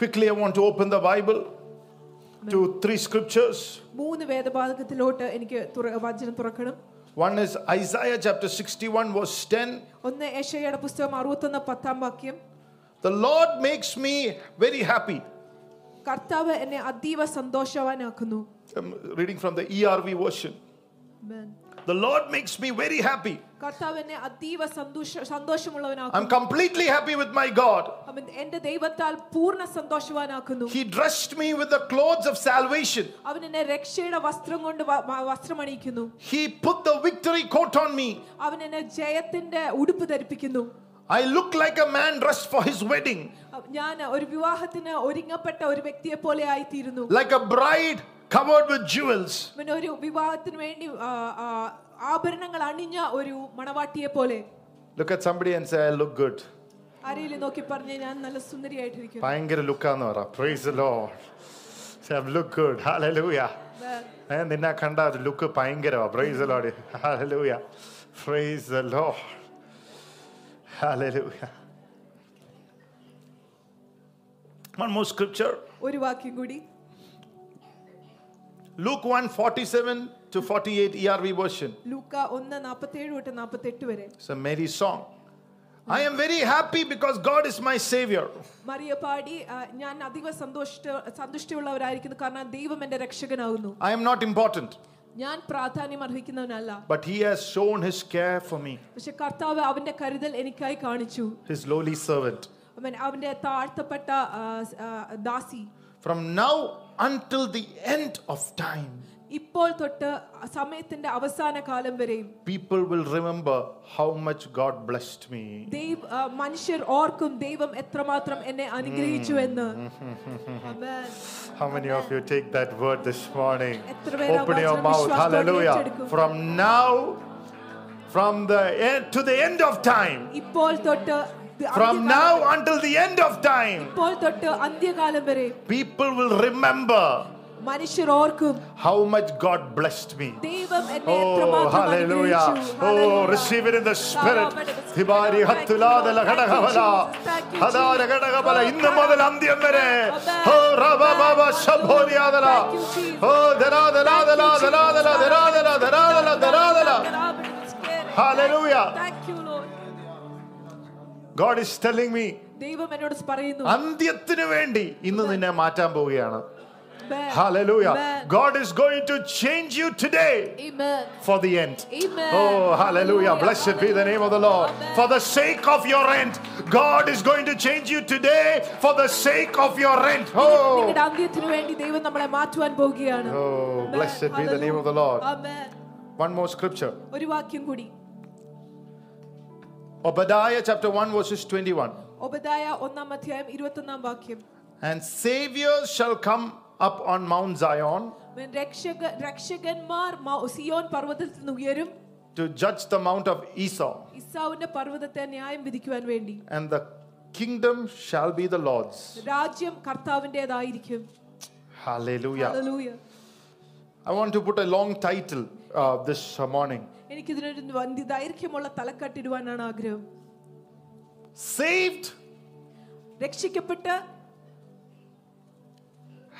Quickly, I want to open the Bible to three scriptures. മൂന്ന് വേദഭാഗത്തിലോട്ട് എനിക്ക് തുറ- വചനം തുറക്കണം One is Isaiah chapter 61, verse 10. ഒന്ന് ഏഷയുടെ പുസ്തകം അറുപത്തൊന്ന് പത്താം വാക്യം The Lord makes me very happy. കർത്താവ് എന്നെ അതീവ സന്തോഷവാനാക്കുന്നു I'm reading from the ERV version. Amen. The Lord makes me very happy. കർത്താവ് എന്നെ അതീവ സന്തോഷ സന്തോഷമുള്ളവനാക്കുന്നു I'm completely happy with my God. അവൻ എന്റെ ദൈവത്താൽ പൂർണ്ണ സന്തോഷവാനാക്കുന്നു He dressed me with the clothes of salvation. അവൻ എന്നെ രക്ഷയുടെ വസ്ത്രം കൊണ്ട് വ- വ- വസ്ത്രമണിയിക്കുന്നു He put the victory coat on me. അവൻ എന്നെ ജയത്തിന്റെ ഉടുപ്പ് ധരിപ്പിക്കുന്നു I look like a man dressed for his wedding, അവ- ഞാൻ ഒരു വിവാഹത്തിന് ഒരുങ്ങപ്പെട്ട ഒരു വ്യക്തിയെ പോലെ ആയിത്തീരുന്നു like a bride covered with jewels. അവൻ ഒരു വിവാഹത്തിന് വേണ്ടി ആ, ആ, ആഭരണങ്ങൾ അണിഞ്ഞ ഒരു മണവാട്ടിയെ പോലെ Look at somebody and say, I look good. ആരെയും നോക്കി പറഞ്ഞ് ഞാൻ നല്ല സുന്ദരിയായിട്ടിരിക്കുന്നു ഭയങ്കര ലുക്കാന്ന് പറ price the Lord. Say, I look good. Hallelujah. ഏ, നിന്നെ കണ്ട look ഭയങ്കരമാ price load hallelujah price the Lord. Hallelujah. One more scripture. ഒരു വാക്യം കൂടി Luke 1 47 to 48 ERV version. ലൂക്ക ഒന്ന് നാപ്പത്തേഴ് തൊട്ട് നാപ്പത്തെട്ട് വരെ It's a Mary song. I am very happy because God is my Savior. Mariya പാടി ആ, ഞാൻ അധിക സന്തോഷ സന്തുഷ്ടിയുള്ളവരായിരിക്കുന്നു കാരണം ദൈവം എന്റെ രക്ഷകനാകുന്നു I am not important, ഞാൻ പ്രാധാന്യം അർഹിക്കുന്നവനല്ല but He has shown His care for me, പക്ഷെ കർത്താവ് അവന്റെ കരുതൽ എനിക്കായി കാണിച്ചു His lowly servant. അവൻ അവന്റെ താഴ്ത്തപ്പെട്ട ആ, ആ, ദാസി From now until the end of time, ഇപ്പോൾ തൊട്ട് സമയത്തിന്റെ അവസാന കാലം വരെയും people will remember how much God blessed me. ദൈവ ആ, മനുഷ്യർ ഓർക്കും ദൈവം എത്രമാത്രം എന്നെ അനുഗ്രഹിച്ചു എന്ന് Amen. How many of you take that word this morning? എത്ര പേര് ആ Open your വചനം mouth. വിശ്വാസത്തോടെ Hallelujah. ഏറ്റെടുക്കും? From now, from the end to the end of time, ഇപ്പോൾ തൊട്ട് ദ- from അന്ത്യകാലം now വരെ- until the end of time, ഇപ്പോൾ തൊട്ട് അന്ത്യകാലം വരെ people will remember മനുഷ്യർ ഓർക്കും how much God blessed me. ദൈവം എന്നെ Oh, എത്രമാത്രം hallelujah. അനുഗ്രഹിച്ചു. Oh, Hallelujah. receive it in the spirit. Thank you, ഹിബാരി Lord. ഹത്തുലാദല Thank you, ഘടകവല. Jesus. Thank you, ഹദാര Jesus. ഘടകവല. Oh, ഇന്ന് മുതൽ Amen. അന്ത്യം വരെ Amen. Oh റബബബ ശംഭോരിയാദല. Thank you, Jesus. ഓ ദരാദലാദല, ദരാദല, ദരാദല, ദരാദല, ദരാദല. Hallelujah. Thank you, Lord. God is telling me ദൈവം എന്നോട് പറയുന്നു അന്ത്യത്തിന് വേണ്ടി ഇന്ന് നിന്നെ മാറ്റാൻ പോവുകയാണ് Amen. Hallelujah. Amen. God is going to change you today Amen. for the end. Amen. Oh, hallelujah. Hallelujah. Blessed be the name of the Lord. Amen. For the sake of your rent, God is going to change you today for the sake of your rent. Oh, നിങ്ങളുടെ അന്ത്യത്തിന് വേണ്ടി ദൈവം നമ്മളെ മാറ്റുവാൻ പോവുകയാണ് oh Amen. blessed be the name of the Lord. Amen. One more scripture ഒരു വാക്യം കൂടി Obadiah chapter 1, verses 21. ഒബദായ ഒന്നാം അധ്യായം ഇരുപത്തൊന്നാം വാക്യം And saviors shall come up on Mount Zion രക്ഷക രക്ഷകന്മാർ മൗ- സിയോൻ പർവ്വതത്തിൽ നിന്ന് ഉയരും to judge the mount of Esau, ഇസാവിന്റെ പർവ്വതത്തെ ന്യായം വിധിക്കുവാൻ വേണ്ടി and the kingdom shall be the Lord's. രാജ്യം കർത്താവിൻ്റെതായിരിക്കും Hallelujah. Hallelujah. I want to put a long title uh, this uh, morning എനിക്കിതിനൊരു വന്തി- ദൈർഘ്യമുള്ള തലക്കെട്ടിടുവാനാണ് ആഗ്രഹം Saved, രക്ഷിക്കപ്പെട്ട്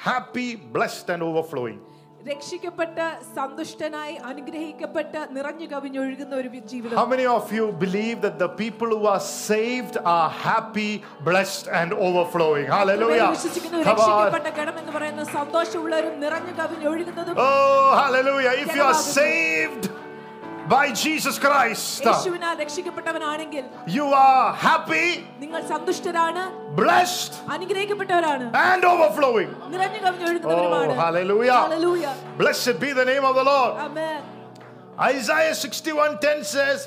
happy, blessed, and overflowing. രക്ഷിക്കപ്പെട്ട് സന്തുഷ്ടനായി അനുഗ്രഹിക്കപ്പെട്ട് നിറഞ്ഞു കവിഞ്ഞൊഴുകുന്ന ഒരു ജീവിതം How many of you believe that the people who are saved are happy, blessed, and overflowing? ഇവരെ Hallelujah. വിശ്വസിക്കുന്നു Come on. രക്ഷിക്കപ്പെട്ട ഗണം എന്ന് പറയുന്നത് സന്തോഷമുള്ളവരും നിറഞ്ഞു കവിഞ്ഞൊഴുകുന്നതും Oh, hallelujah. If you are saved by Jesus Christ, യേശുവിനാൽ രക്ഷിക്കപ്പെട്ടവനാണെങ്കിൽ you are happy, നിങ്ങൾ സന്തുഷ്ടരാണ് blessed, അനുഗ്രഹിക്കപ്പെട്ടവരാണ് and overflowing. നിറഞ്ഞു കവിഞ്ഞൊഴുകുന്നവരുമാണ് Oh, hallelujah. Hallelujah. Blessed be the name of the Lord. Amen. Isaiah 61:10 says,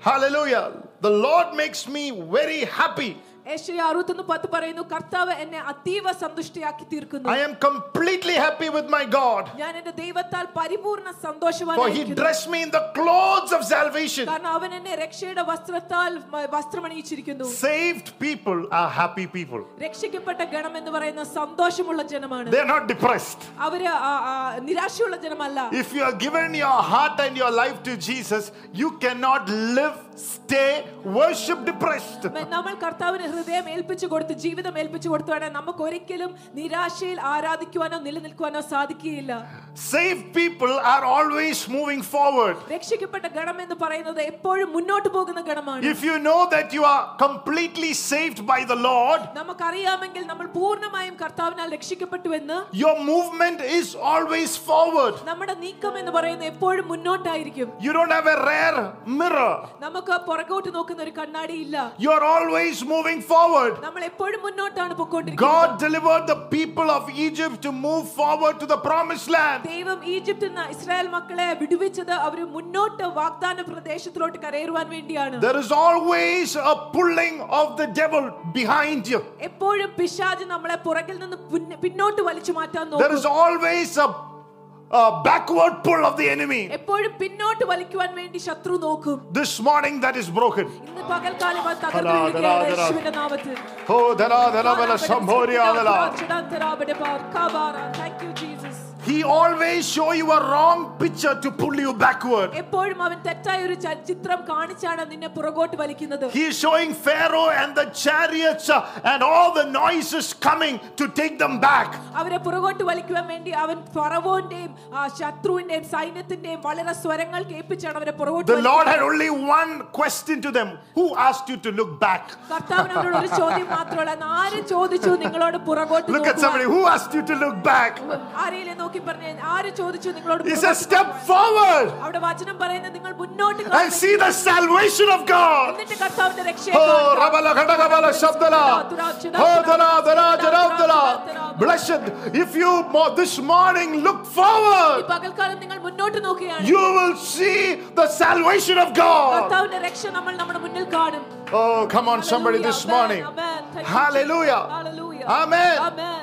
Hallelujah. The Lord makes me very happy. Asia അറുപത്തൊന്ന് പത്ത് പറയുന്നു കർത്താവ് എന്നെ അതീവ സന്തുഷ്ടിയാക്കി തീർക്കുന്നു I am completely happy with my God. ഞാൻ എന്റെ ദൈവത്താൽ പരിപൂർണ For he സന്തോഷവാനായിരിക്കുന്നു dressed me in the clothes of salvation. കാരണം അവൻ എന്നെ രക്ഷയുടെ വസ്ത്രത്താൽ മ- വസ്ത്രമണിയിച്ചിരിക്കുന്നു Saved people are happy people. രക്ഷിക്കപ്പെട്ട ഗണം എന്ന് പറയുന്ന സന്തോഷമുള്ള ജനമാണ് They are not depressed. അവര് ആ, ആ, നിരാശയുള്ള ജനമല്ല If you have given your heart and your life to Jesus, you cannot live, stay, worship depressed. നമ്മൾ കർത്താവിന് ഹൃദയം ഏൽപ്പിച്ചു കൊടുത്ത് ജീവിതം ഏൽപ്പിച്ചു കൊടുത്തുവാണെങ്കിൽ നമുക്ക് ഒരിക്കലും നിരാശയിൽ ആരാധിക്കുവാനോ നിലനിൽക്കുവാനോ സാധിക്കുകയില്ല. Safe people are always moving forward രക്ഷിക്കപ്പെട്ട ഗണം എന്ന് പറയുന്നത് എപ്പോഴും മുന്നോട്ട് പോകുന്ന ഗണമാണ്. If you know that you are completely saved by the Lord നമുക്കറിയാമെങ്കിൽ നമ്മൾ പൂർണമായും കർത്താവിനാൽ രക്ഷിക്കപ്പെട്ടു എന്ന് your movement is always forward നമ്മുടെ നീക്കം എന്ന് പറയുന്നത് എപ്പോഴും മുന്നോട്ടായിരിക്കും. You don't have a rear mirror നമുക്ക് പുറകോട്ട് നോക്കുന്ന ഒരു കണ്ണാടി ഇല്ല. You are always moving forward. നമ്മൾ എപ്പോഴും മുന്നോട്ടാണ് പൊക്കോണ്ടിരിക്കുന്നത് God delivered the people of Egypt to move forward to the promised land. ദൈവം ഈജിപ്തിൽ നിന്ന് ഇസ്രായേൽ മക്കളെ വിടുവിച്ചത് അവർ മുന്നോട്ട് വാഗ്ദാന പ്രദേശത്തിലോട്ട് കരയേറുവാൻ വേണ്ടിയാണ് There is always a pulling of the devil behind you. എപ്പോഴും പിശാജ് നമ്മളെ പുറകിൽ നിന്ന് പിന്ന- പിന്നോട്ട് വലിച്ചു മാറ്റാൻ There is നോക്കും always a, a backward pull of the enemy. എപ്പോഴും പിന്നോട്ട് വലിക്കുവാൻ വേണ്ടി ശത്രു നോക്കും This morning that is broken. ഇന്ന് പകൽക്കാലം അത് തകർന്നു ഹലാ, വീഴുകയാണ് ഹലാ, ഹലാ. യേശുവിന്റെ നാമത്തിൽ Oh, dala, dala, bala, shambhori, adala. Thank you, Jesus. He always show you a wrong picture to pull you backward. എപ്പോഴും അവൻ തെറ്റായ ഒരു ച- ചിത്രം കാണിച്ചാണ് നിന്നെ പുറകോട്ട് വലിക്കുന്നത് He is showing Pharaoh and the chariots uh, and all the noises coming to take them back. അവരെ പുറകോട്ട് വലിക്കുവാൻ വേണ്ടി അവൻ ഫറവോന്റെയും ആ, ശത്രുവിന്റെയും സൈന്യത്തിന്റെയും വളരെ സ്വരങ്ങൾ കേൾപ്പിച്ചാണ് അവരെ പുറകോട്ട് The Lord വലിക്കുന്നത്. had only one question to them Who asked you to look back? കർത്താവിനോട് ഒരു ചോദ്യം മാത്രമല്ല ആര് ചോദിച്ചു നിങ്ങളോട് പുറകോട്ട് Look at somebody. നോക്കുവാൻ? Who asked you to look back? ആരെയും നോക്കി പറഞ്ഞ ആര് ചോദിച്ചു നിങ്ങളോട് He പുറകോട്ട് says, Step forward അവിടെ വചനം പറയുന്നത് നിങ്ങൾ മുന്നോട്ട് and കാണുക. see the salvation of God. എന്നിട്ട് കർത്താവിന്റെ രക്ഷയെ Oh, കാണുക. Rabala Kadagabala Shabdala. Oh, Dala, Dala, Dala, Dala. Blessed. If you mo- this morning look ഈ forward, പകൽക്കാലം നിങ്ങൾ മുന്നോട്ട് നോക്കുകയാണ് you will see the salvation of God. കർത്താവിന്റെ രക്ഷ നമ്മൾ നമ്മുടെ മുന്നിൽ കാണും Oh, come on, somebody Hallelujah. this Amen. morning. Amen. Thank you, Hallelujah. Jesus. Hallelujah. Amen. Amen.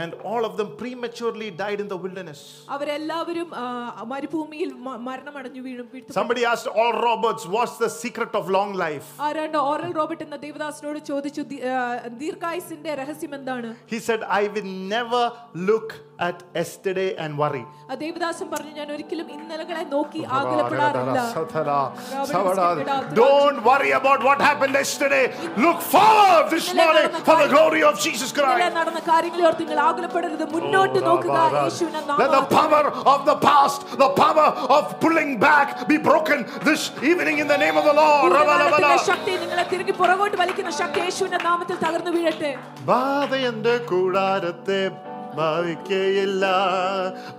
And all of them prematurely died in the wilderness. Somebody asked Oral Roberts, what's the secret of long life? ആരാണ്ട് Oral Robert എന്ന ദേവദാസിനോട് ചോദിച്ചു ദീർഘായുസിന്റെ രഹസ്യം എന്താണ്? He said I will never look at yesterday and worry. ആ ദേവദാസൻ പറഞ്ഞു ഞാൻ ഒരിക്കലും ഇന്നലകളെ നോക്കി ആകുലപ്പെടാറില്ല Don't worry about what happened yesterday. Look forward this morning for the glory of Jesus ഇന്നലെ Christ. നടന്ന കാര്യങ്ങളെ ഓർത്ത് നിങ്ങൾ ആകുലപ്പെടരുത് മുന്നോട്ട് നോക്കുക യേശുവിനെ Let the power of the past, the power of pulling back be broken this evening in the name of the Lord. ഭൂതകാലത്തിന്റെ ശക്തി നിങ്ങളെ തിരികെ പുറകോട്ട് വലിക്കുന്ന ശക്തി യേശുവിന്റെ നാമത്തിൽ തകർന്നു വീഴട്ടെ ബാധ എന്റെ കൂടാരത്തെ ബാധിക്കയില്ല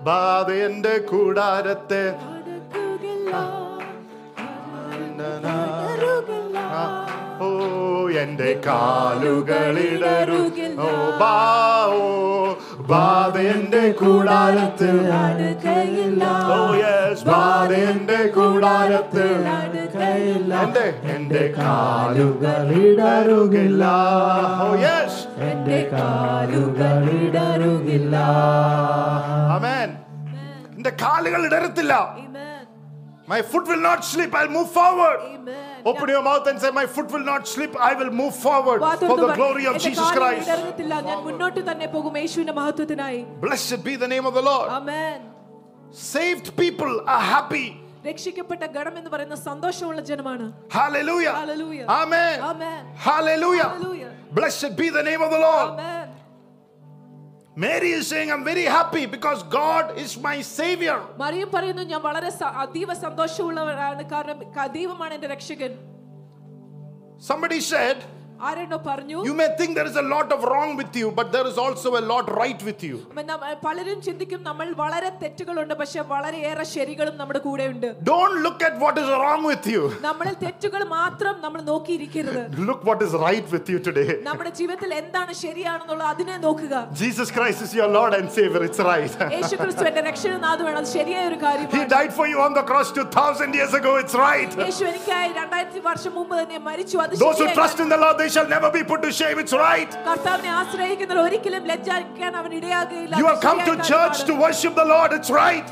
ബാധ എന്റെ കൂടാരത്തെ എന്റെ എന്റെ ഓ ബാ ഓ ബാധ എന്റെ കൂടാരത്തിൽ ഓ ബാധ എന്റെ കൂടാരത്തിൽ എന്റെ എന്റെ കാലുകളിടരുകില്ല. ഓ യെസ്. എന്റെ കാലുകളിടരുകില്ല. ആമേൻ. എന്റെ കാലുകൾ ഇടരത്തില്ല My foot will not slip. I'll move forward. Amen. Open your mouth and say, My foot will not slip. I will move forward വാ for തുറന്ന് the പറ. glory of എന്റെ Jesus കാലുകൾ Christ. ഇടറുകത്തില്ല. ഞാൻ മുന്നോട്ട് തന്നെ പോകും യേശുവിന്റെ മഹത്വത്തിനായി Blessed be the name of the Lord. Amen. Saved people are happy. രക്ഷിക്കപ്പെട്ട ഗണം എന്ന് പറയുന്ന സന്തോഷമുള്ള ജനമാണ് Hallelujah. Hallelujah. Amen. Amen. Hallelujah. Hallelujah. Blessed be the name of the Lord. Amen. Mary is saying, I'm very happy because God is my Savior. Mariyam പറയുന്നു ഞാൻ വളരെ സ- അതീവ സന്തോഷമുള്ളവരാണ് കാരണം ക- ദൈവമാണ് എന്റെ രക്ഷകൻ Somebody said, ആരെണ്ണോ പറഞ്ഞു You may think there is a lot of wrong with you, but there is also a lot right with you. അപ്പൊ നമ്മ- പലരും ചിന്തിക്കും നമ്മൾ വളരെ തെറ്റുകളുണ്ട് പക്ഷെ വളരെയേറെ ശരികളും നമ്മുടെ കൂടെ ഉണ്ട് Don't look at what is wrong with you. നമ്മളിൽ തെറ്റുകൾ മാത്രം നമ്മൾ നോക്കിയിരിക്കരുത് Look what is right with you today. നമ്മുടെ ജീവിതത്തിൽ എന്താണ് ശരിയാണെന്നുള്ളത് അതിനെ നോക്കുക Jesus Christ is your Lord and Savior. It's right. യേശു ക്രിസ്തു എന്റെ രക്ഷകനാഥമാണ് അത് ശരിയായ ഒരു He കാര്യമാണ് died for you on the cross 2000 years ago. It's right. യേശു എനിക്കായി രണ്ടായിരത്തി വർഷം മുമ്പ് തന്നെ മരിച്ചു അത് Those who ശരിയായ trust in the Lord, they shall never be put to shame. It's right. You have come to church to worship the Lord. It's right.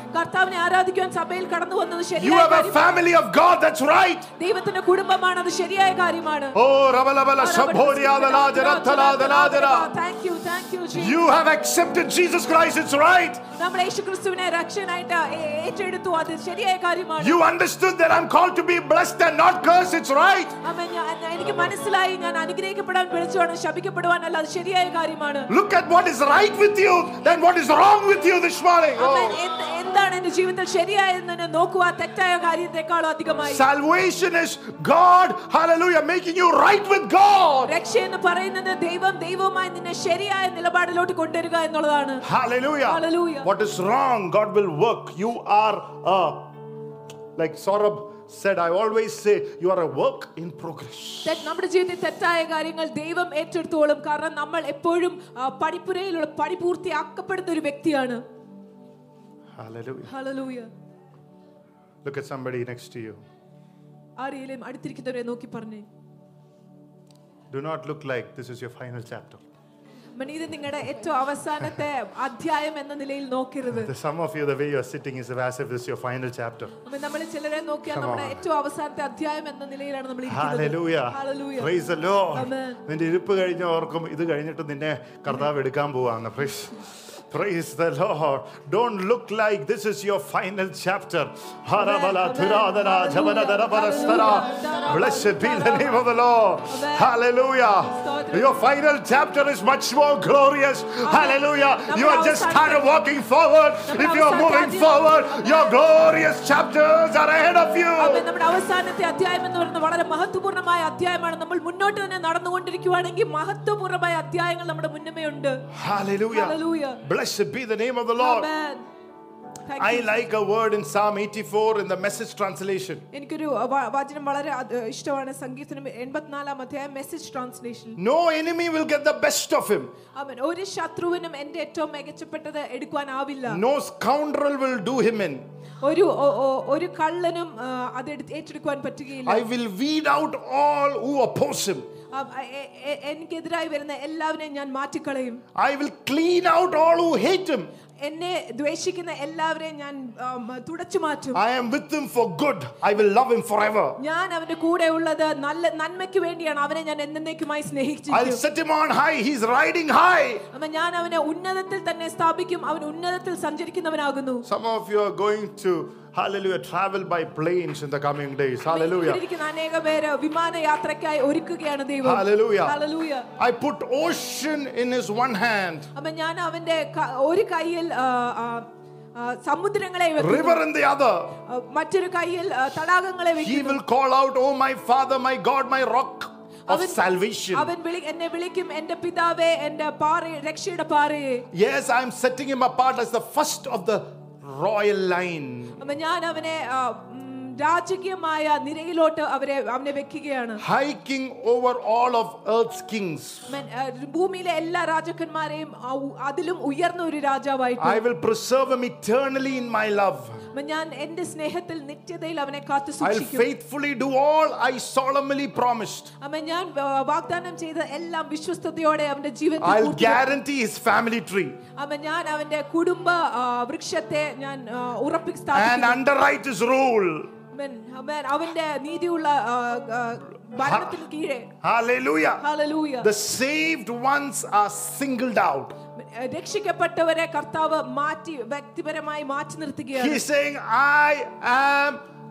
You have a family of God. That's right. Oh, Thank you. Thank you, Jesus. You have accepted Jesus Christ. It's right. You understood that I'm called to be blessed and not cursed. It's right. അനുഗ്രഹിക്കപ്പെടാൻ പിടിച്ചുവാണ് ശപിക്കപ്പെടുവാൻ അല്ല അത് ശരിയായ കാര്യമാണ്. Look at what is right with you than what is wrong with you this morning എന്താണ് എന്റെ ജീവിതത്തിൽ ശരിയായെന്ന് നോക്കുക തെറ്റായ കാര്യത്തെക്കാളും അധികമായി. Salvation is god hallelujah making you right with god. രക്ഷ എന്ന് പറയുന്നത് ദൈവം ദൈവമായി നിന്നെ ശരിയായ നിലപാടിലോട്ട് കൊണ്ടുവരിക എന്നുള്ളതാണ്. Hallelujah. Hallelujah. What is wrong god will work. You are uh, like sorab said, I always say, you are a work in progress. തെ- നമ്മുടെ ജീവിതത്തിൽ തെറ്റായ കാര്യങ്ങൾ ദൈവം ഏറ്റെടുത്തോളും കാരണം നമ്മൾ എപ്പോഴും ആ, പടിപ്പുരയിലുള്ള പടി പൂർത്തിയാക്കപ്പെടുന്ന ഒരു വ്യക്തിയാണ് Hallelujah. Hallelujah Look at somebody next to you. ആരെയും അടുത്തിരിക്കുന്നവരെ നോക്കി പറഞ്ഞേ Do not look like this is your final chapter. ഇത് നിങ്ങളുടെ ഏറ്റവും അവസാനത്തെ അധ്യായം എന്ന നിലയിൽ നോക്കരുത് some of you, the way you are sitting is as if this is your final chapter. നമ്മൾ ചിലരെ നോക്കിയാൽ നമ്മുടെ ഏറ്റവും അവസാനത്തെ അധ്യായം എന്ന നിലയിലാണ് നമ്മൾ. Praise the Lord. Amen. നിന്റെ ഇരിപ്പ് കഴിഞ്ഞ ഓർക്കും ഇത് കഴിഞ്ഞിട്ട് നിന്നെ കർത്താവ് എടുക്കാൻ പോവാണ് Praise. Praise the Lord. Don't look like this is your final chapter. Harabala, Amen. Thuradana, Jabanadara, Barastara. Hallelujah. Blessed be the name of the Lord. Amen. Hallelujah. Stotram. Your final chapter is much more glorious. Hallelujah. You are just started walking forward. If you are moving forward, your glorious chapters are ahead of you. അമ്മേ, നമ്മുടെ അവസാനത്തെ അധ്യായം എന്ന് പറയുന്നത് വളരെ മഹത്വപൂർണ്ണമായ അധ്യായമാണ് നമ്മൾ മുന്നോട്ട് തന്നെ നടന്നുകൊണ്ടിരിക്കുവാണെങ്കിൽ മഹത്വപൂർണ്ണമായ അധ്യായങ്ങൾ നമ്മുടെ മുന്നമേ ഉണ്ട് Hallelujah. Hallelujah. Blessed be the name of the Lord. Amen. Thank I you. like a word in Psalm 84 in the message translation. എനിക്കൊരു വ- വചനം വളരെ അത് ഇഷ്ടമാണ് സംഗീതത്തിനും എൺപത്തിനാലാം അധ്യായം message translation No enemy will get the best of him. അവൻ ഒരു ശത്രുവിനും എന്റെ ഏറ്റവും മികച്ചപ്പെട്ടത് എടുക്കുവാനാവില്ല No scoundrel will do him in. ഒരു ഒ- ഒ- ഒരു കള്ളനും ആ, അത് എടുത്ത് ഏറ്റെടുക്കുവാൻ പറ്റുകയില്ല I will weed out all who oppose him. ആ, എ- എ- എനിക്കെതിരായി വരുന്ന എല്ലാവരെയും ഞാൻ മാറ്റിക്കളയും I will clean out all who hate him. എന്നെ ദ്വേഷിക്കുന്ന എല്ലാവരെയും ഞാൻ ആം, തുടച്ചു മാറ്റും I am with him for good. I will love him forever. ഞാൻ അവന്റെ കൂടെ ഉള്ളത് നല്ല നന്മയ്ക്ക് വേണ്ടിയാണ് അവനെ ഞാൻ എന്നേക്കുമായി I'll സ്നേഹിച്ചിരിക്കും set him on high. He's riding high. അമ്മ ഞാൻ അവനെ ഉന്നതത്തിൽ തന്നെ സ്ഥാപിക്കും അവൻ ഉന്നതത്തിൽ സഞ്ചരിക്കുന്നവനാകുന്നു Some of you are going to, hallelujah, travel by planes in the coming days. Hallelujah. ഇരിക്കുന്ന അനേക പേര് വിമാനയാത്രയ്ക്കായി ഒരുക്കുകയാണ് ദൈവം Hallelujah. Hallelujah I put ocean in his one hand, അമ്മ ഞാൻ അവന്റെ ക- ഒരു കയ്യിൽ ആ, ആ, ആ, സമുദ്രങ്ങളെ വെക്കുന്നു. river in the other. ആ, മറ്റൊരു കയ്യിൽ ആ, തടാകങ്ങളെ He വെക്കുന്നു will call out, Oh, my Father, my God, my rock of അവൻ- salvation. അവൻ വിളി എന്നെ വിളിക്കും എന്റെ പിതാവേ എന്റെ പാറ രക്ഷയുടെ പാറയെ Yes, I'm setting him apart as the first of the royal line. അമ്മ ഞാൻ അവനെ ആ, ഉം, രാജകീയമായ നിരയിലോട്ട് അവരെ അവനെ വെക്കുകയാണ് Hiking over all of earth's kings. അവൻ, ആ, ഭൂമിയിലെ എല്ലാ രാജാക്കന്മാരെയും ആ ഉ- അതിലും ഉയർന്ന ഒരു രാജാവായിട്ട് I will preserve him eternally in my love. അമ്മ ഞാൻ എന്റെ സ്നേഹത്തിൽ നിത്യതയിൽ അവനെ കാത്തു I'll സൂക്ഷിക്കും faithfully do all I solemnly promised. അമ്മ ഞാൻ ആ, വാഗ്ദാനം ചെയ്ത എല്ലാം വിശ്വസ്തയോടെ അവന്റെ ജീവിതത്തിൽ I'll പൂർത്തിയാക്കും. guarantee his family tree അമ്മ ഞാൻ അവന്റെ കുടുംബ ആ, വൃക്ഷത്തെ ഞാൻ ഉറപ്പി and സ്ഥാപിക്കും underwrite his rule. അമ്മൻ, അമ്മൻ, അവന്റെ നീതിയുള്ള ആ, ആ, ഭരണത്തിന് കീഴെ Hallelujah. Hallelujah The saved ones are singled out. രക്ഷിക്കപ്പെട്ടവരെ കർത്താവ് മാറ്റി വ്യക്തിപരമായി മാറ്റി നിർത്തുകയാണ് He's saying, I am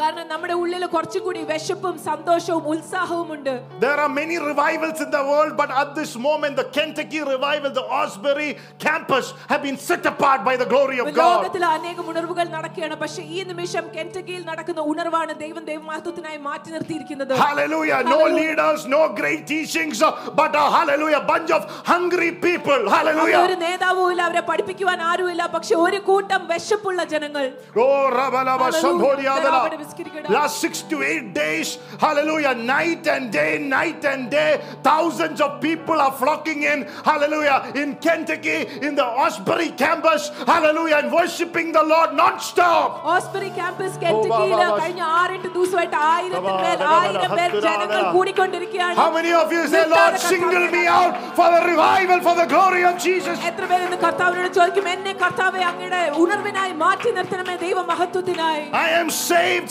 കാരണം നമ്മുടെ ഉള്ളിൽ കുറച്ചും കൂടി വിശപ്പും സന്തോഷവും ഉത്സാഹവും ഉണ്ട് There are many revivals in the world, but at this moment, the Kentucky revival, the Osbury campus, have been set apart by the glory of God. ലോകത്തിൽ അനേകം ഉണർവുകൾ നടക്കുകയാണ് പക്ഷേ ഈ നിമിഷം കെന്റക്കിയിൽ നടക്കുന്ന ഉണർവാണ് ദൈവം ദൈവമഹത്വത്തിനായി മാറ്റി നിർത്തിയിരിക്കുന്നത് Hallelujah. No leaders, no great teachings, uh, but a hallelujah, bunch of hungry people. Hallelujah. ഒരു നേതാവും ഇല്ല അവരെ പഠിപ്പിക്കുവാൻ ആരുമില്ല പക്ഷേ ഒരു കൂട്ടം വിശപ്പുള്ള ജനങ്ങൾ ഓ റബലവ Hallelujah. Last six to eight days, hallelujah, night and day, night and day, thousands of people are flocking in, hallelujah, in Kentucky, in the Asbury campus, hallelujah, and worshiping the Lord non-stop. Asbury Campus, oh, Kentucky. How many of you say, Lord, single me out for the revival, for the glory of Jesus? I am saved,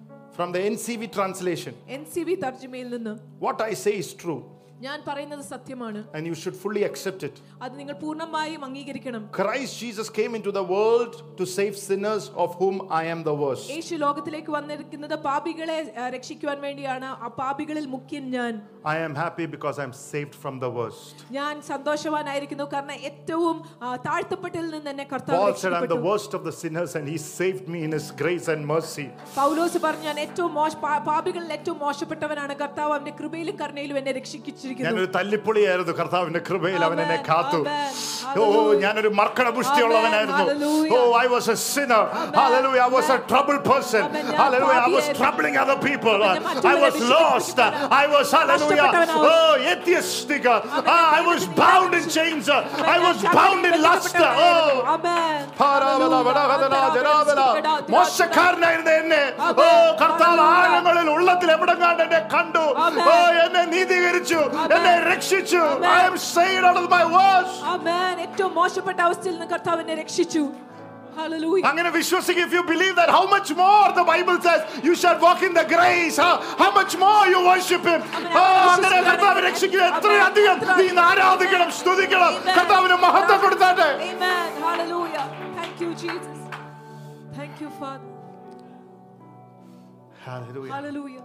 from the NCV translation. N C V തർജ്ജമയിൽ നിന്ന് What I say is true ഞാൻ പറയുന്നത് സത്യമാണ് and you should fully accept it. അത് നിങ്ങൾ പൂർണമായും അംഗീകരിക്കണം Christ Jesus came into the world to save sinners of whom I am the worst. യേശു ലോകത്തിലേക്ക് വന്നിരിക്കുന്നത് പാപികളെ രക്ഷിക്കാൻ രക്ഷിക്കുവാൻ വേണ്ടിയാണ് ആ പാപികളിൽ മുഖ്യൻ ഞാൻ I am happy because I am saved from the worst. ഞാൻ സന്തോഷവാനായിരിക്കുന്നു കാരണം ഏറ്റവും താഴ്ത്തപ്പെട്ടതിൽ നിന്ന് എന്നെ കർത്താവ് Paul said am the worst of the sinners and he saved me in his grace and mercy. പൗലോസ് പറഞ്ഞു ഞാൻ ഏറ്റവും മോശ പാപികളിൽ ഏറ്റവും മോശപ്പെട്ടവനാണ് കർത്താവ് അവന്റെ കൃപയിലും കരുണയിലും എന്നെ രക്ഷിച്ചിരിക്കുന്നു ഞാനൊരു തല്ലിപ്പൊളിയായിരുന്നു കർത്താവിന്റെ കൃപയിൽ അവൻ എന്നെ Amen. കാത്തു Amen. ഓ Hallelujah. ഞാനൊരു മർക്കട പുഷ്ടിയുള്ളവനായിരുന്നു Amen. Hallelujah. Oh I was A Sinner hallelujah i was a troubled person Amen. ഞാൻ hallelujah i was പാപിയായിരുന്നു. troubling other people ഞാൻ i മറ്റുള്ളവരെ was lost i was hallelujah നഷ്ടപ്പെട്ടവനാവും. oh atheistic Amen. ah, i was ദൈവത്തിന് bound in ഞാൻ chains i ഞാൻ was ചങ്ങലയിൽ bound in lust ബന്ധിക്കപ്പെട്ടവനായിരുന്നു. oh Amen. പാരാവല, വടകതല, ജനാവല. മോശക്കാരനായിരുന്ന എന്നെ ഓ കർത്താവ് ആഴങ്ങളിൽ ഉള്ളത്തിൽ എവിടെ കണ്ട് എന്നെ കണ്ടു Amen. ഓ എന്നെ നീതീകരിച്ചു Amen. എന്നെ രക്ഷിച്ചു Amen. I am saved out of my worst Amen. ഏറ്റവും മോശപ്പെട്ട അവസ്ഥയിൽ നിന്ന് കർത്താവ് എന്നെ രക്ഷിച്ചു Hallelujah. അങ്ങനെ വിശ്വസിക്കുക if you believe that how much more the bible says you shall walk in the grace huh? how much more you worship him Amen. ആ, അങ്ങനെ കർത്താവ് രക്ഷിക്കുക എത്രയധികം നീ ഇന്ന് ആരാധിക്കണം സ്തുതിക്കണം Amen. കർത്താവിന് മഹത്വം കൊടുത്താട്ടെ Amen. Hallelujah. Thank you, Jesus. Thank you, Father. Hallelujah. Hallelujah.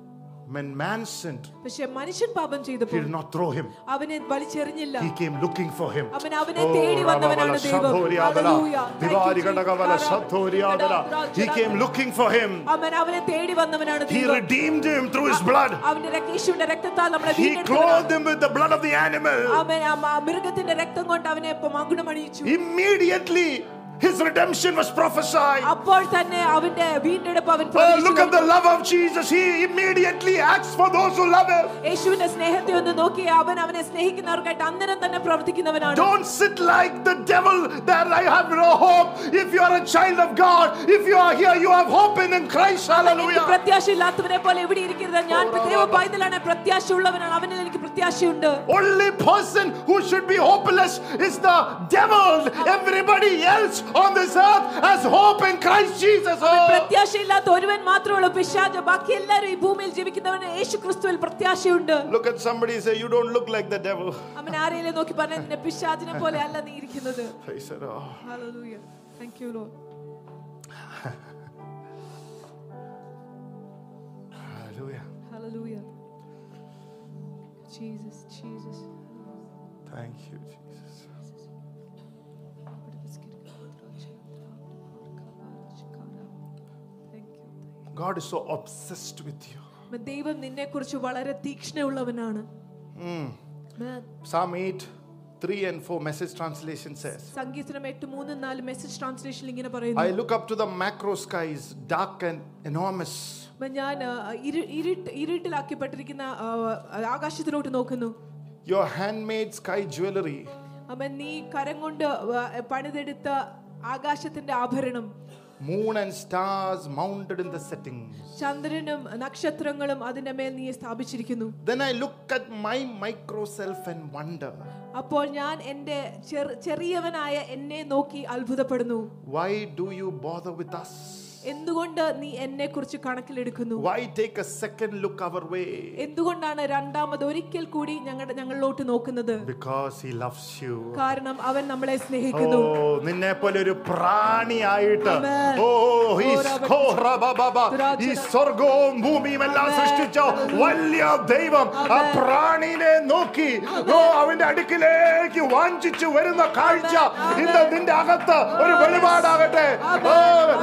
when man sinned പക്ഷെ മനുഷ്യൻ പാപം he ചെയ്തപ്പോൾ did not throw him അവനെ വലിച്ചെറിഞ്ഞില്ല he came looking for him അവൻ അവനെ Oh, തേടി വന്നവനാണ് Rabavala ദൈവം Sadhoriadala. Hallelujah. Thank you, Divarigadavala Jesus. Sadhoriadala. He came looking for him. അവൻ അവനെ തേടി വന്നവനാണ് He ദൈവം redeemed him through his blood. അവന്റെ രക്ത- യേശുവിന്റെ രക്തത്താൽ നമ്മളെ He വീണ്ടെടുത്തവനാണ്. clothed him with the blood of the animal. അവൻ ആ മ- മൃഗത്തിന്റെ രക്തം കൊണ്ട് അവനെ ഇപ്പൊ മകുടമണിയിച്ചു Immediately, his redemption was prophesied. അപ്പോൾ തന്നെ അവന്റെ വീണ്ടെടുപ്പ് അവൻ Oh, പ്രവചിച്ചു look at the love of Jesus. He immediately acts for those who love him. യേശുവിന്റെ സ്നേഹത്തെ ഒന്ന് നോക്കി അവൻ അവനെ സ്നേഹിക്കുന്നവർക്കായിട്ട് അന്നേരം തന്നെ പ്രവർത്തിക്കുന്നവനാണ് Don't sit like the devil that I have no hope. If you are a child of God, if you are here, you have hope in, in Christ. എനിക്ക് Hallelujah. പ്രത്യാശയില്ലാത്തവരെ പോലെ എവിടെ ഇരിക്കരുത് ഞാൻ ദൈവ പൈതലാണ് പ്രത്യാശ ഉള്ളവനാണ് അവനിൽ എനിക്ക് പ്രത്യാശയുണ്ട് Only person who should be hopeless is the devil. Everybody else on this earth has hope in Christ Jesus. Oh, പ്രത്യാശയില്ലാത്ത ഒരുവൻ മാത്രമേ ഉള്ളൂ പിശാജ് ബാക്കി എല്ലാവരും ഈ ഭൂമിയിൽ ജീവിക്കുന്നവന് യേശു ക്രിസ്തുവിൽ പ്രത്യാശയുണ്ട് look at somebody and say, You don't look like the devil. അവൻ ആരെയും നോക്കി പറഞ്ഞ നിന്നെ പിശാജിനെ പോലെ അല്ല നീ ഇരിക്കുന്നത് I said, Oh, Hallelujah. Thank you, Lord. hallelujah. Hallelujah. Jesus, Jesus. Thank you, Jesus. God is so obsessed with you. ദൈവം നിന്നെ കുറിച്ച് വളരെ തീക്ഷ്ണയുള്ളവനാണ് Amen. Psalm 8, 3 and 4 message translation says, സങ്കീർത്തനം എട്ട് മൂന്ന് നാല് മെസ്സേജ് ട്രാൻസ്ലേഷനിൽ ഇങ്ങനെ പറയുന്നു I look up to the macro skies, dark and enormous. അപ്പൊ ഞാൻ ആ, ഇരു- ഇരുട്ട് ഇരുട്ടിലാക്കപ്പെട്ടിരിക്കുന്ന ആ, ആകാശത്തിലോട്ട് നോക്കുന്നു Your handmade sky jewelry, അവൻ നീ കരം കൊണ്ട് ആ, പണിതെടുത്ത ആകാശത്തിന്റെ ആഭരണം moon and stars mounted in the settings. ചന്ദ്രനും നക്ഷത്രങ്ങളും അതിന്റെ മേൽ നീ സ്ഥാപിച്ചിരിക്കുന്നു Then I look at my micro self and wonder, അപ്പോൾ ഞാൻ എൻ്റെ ചെറു- ചെറിയവനായ എന്നെ നോക്കി അത്ഭുതപ്പെടുന്നു why do you bother with us? എന്തുകൊണ്ട് നീ എന്നെ കുറിച്ച് കണക്കിലെടുക്കുന്നു? Why take a second look our way? എന്തുകൊണ്ടാണ് രണ്ടാമത് ഒരിക്കൽ കൂടി ഞങ്ങളുടെ ഞങ്ങളിലോട്ട് നോക്കുന്നത്? Because he loves you. കാരണം അവൻ നമ്മളെ സ്നേഹിക്കുന്നു. ഓ നിന്നെ പോലെ ഒരു പ്രാണിയായിട്ട്. ഓ ഈ സ്വർഗവും ഭൂമിയും എല്ലാം സൃഷ്ടിച്ച വലിയ ദൈവം ആ പ്രാണിനെ നോക്കി. ഓ അവന്റെ അടുക്കിലേക്ക് വാഞ്ചിച്ചു വരുന്ന കാഴ്ച ഇന്ന് നിന്റെ അകത്ത് ഒരു വെളിപാടാകട്ടെ.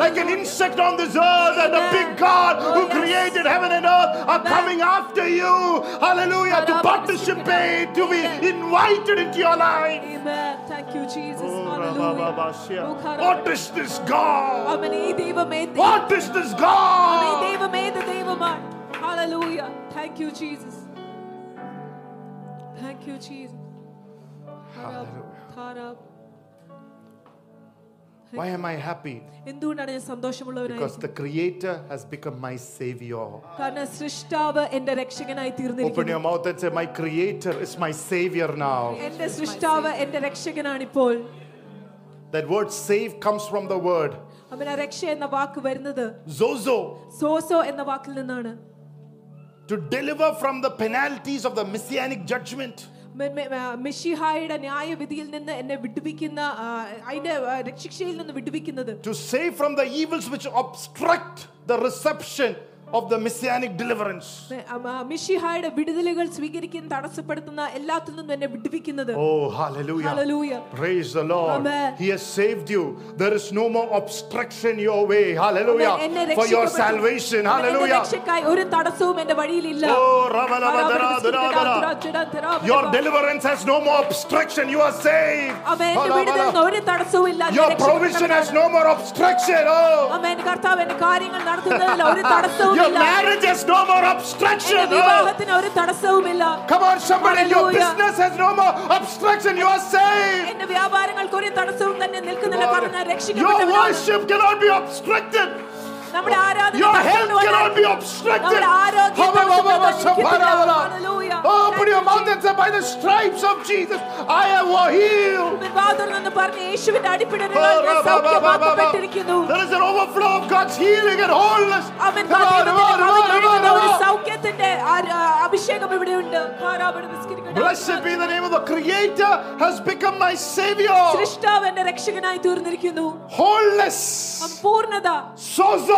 Like an perfect on this earth, and the big God who oh, created heaven and earth are coming after you. Hallelujah. To participate, to be invited into your life. Amen. Thank you, Jesus. Oh, Hallelujah. Oh, what is this God? What is this God? Hallelujah. Thank you, Jesus. Thank you, Jesus. Hallelujah. Why am I happy? Because the creator has become my savior. Open your mouth and say my creator is my savior now. That word save comes from the word അവന sozo to deliver from the penalties of the messianic judgment. മെ- മെ- ആ, മിശിഹായുടെ ന്യായവിധിയിൽ നിന്ന് എന്നെ വിടുവിക്കുന്ന ആ, അതിന്റെ ആ, രക്ഷയിൽ നിന്ന് വിടുവിക്കുന്നത് To save from the evils which obstruct the reception of the messianic deliverance. മെ- ആ, ആ, മിശിഹായുടെ വിടുതലുകൾ സ്വീകരിക്കുന്ന തടസ്സപ്പെടുത്തുന്ന എല്ലാത്തിൽ നിന്നും എന്നെ വിടുവിക്കുന്നത് Oh, hallelujah. Hallelujah. Praise the Lord. Amen. He has saved you. There is no more obstruction your way. Hallelujah. അവൻ എന്നെ For your രക്ഷിക്കപ്പെട്ടു. salvation. അവൻ എന്റെ Hallelujah. രക്ഷയ്ക്കായി ഒരു തടസ്സവും എന്റെ വഴിയിലില്ല Oh, rabalabadara, Your deliverance has no more obstruction. You are saved. അവൻ എന്റെ വിടുതലിന് ഒരു തടസ്സവും ഇല്ല ഞാൻ Your provision has രക്ഷിക്കപ്പെട്ടവനാണ്. no more obstruction. Oh, അവൻ കർത്താവ് എന്റെ കാര്യങ്ങൾ നടത്തുന്നതിൽ ഒരു തടസ്സവും your ഇല്ല marriage has no more obstruction. എന്റെ Oh, വിവാഹത്തിന് ഒരു തടസ്സവുമില്ല come on, somebody. Your Hallelujah. business has no more obstruction. You are saved. എന്റെ വ്യാപാരങ്ങൾക്ക് ഒരു തടസ്സവും തന്നെ നിൽക്കുന്നില്ല കാരണം ഞാൻ Your രക്ഷിക്കപ്പെട്ടവനാണ് worship cannot be obstructed. നമ്മുടെ ആരാധന Your health തടസ്സപ്പെടുവാൻ cannot be obstructed. നമ്മുടെ ആരോഗ്യം തടസ്സപ്പെടുവാൻ ഇരിക്കുന്നില്ല. Hallelujah. Oh, put your mouth and say, by the stripes of Jesus, I am healed. അവൻ വാതുറന്നെന്ന് പറഞ്ഞ് യേശുവിന്റെ അടിപ്പിടലുകളാൽ ഞാൻ സൗഖ്യമാക്കപ്പെട്ടിരിക്കുന്നു There is an overflow of God's healing and wholeness. അവൻ Come on, come on, come on, come on, ഒരു come on. സൗഖ്യത്തിന്റെ ആ- ആ അഭിഷേകം ഇവിടെയുണ്ട് ധാരാളം നിസ്കരിക്കണം. Blessed be the name of the Creator has become my Savior. സൃഷ്ടാവ് എന്റെ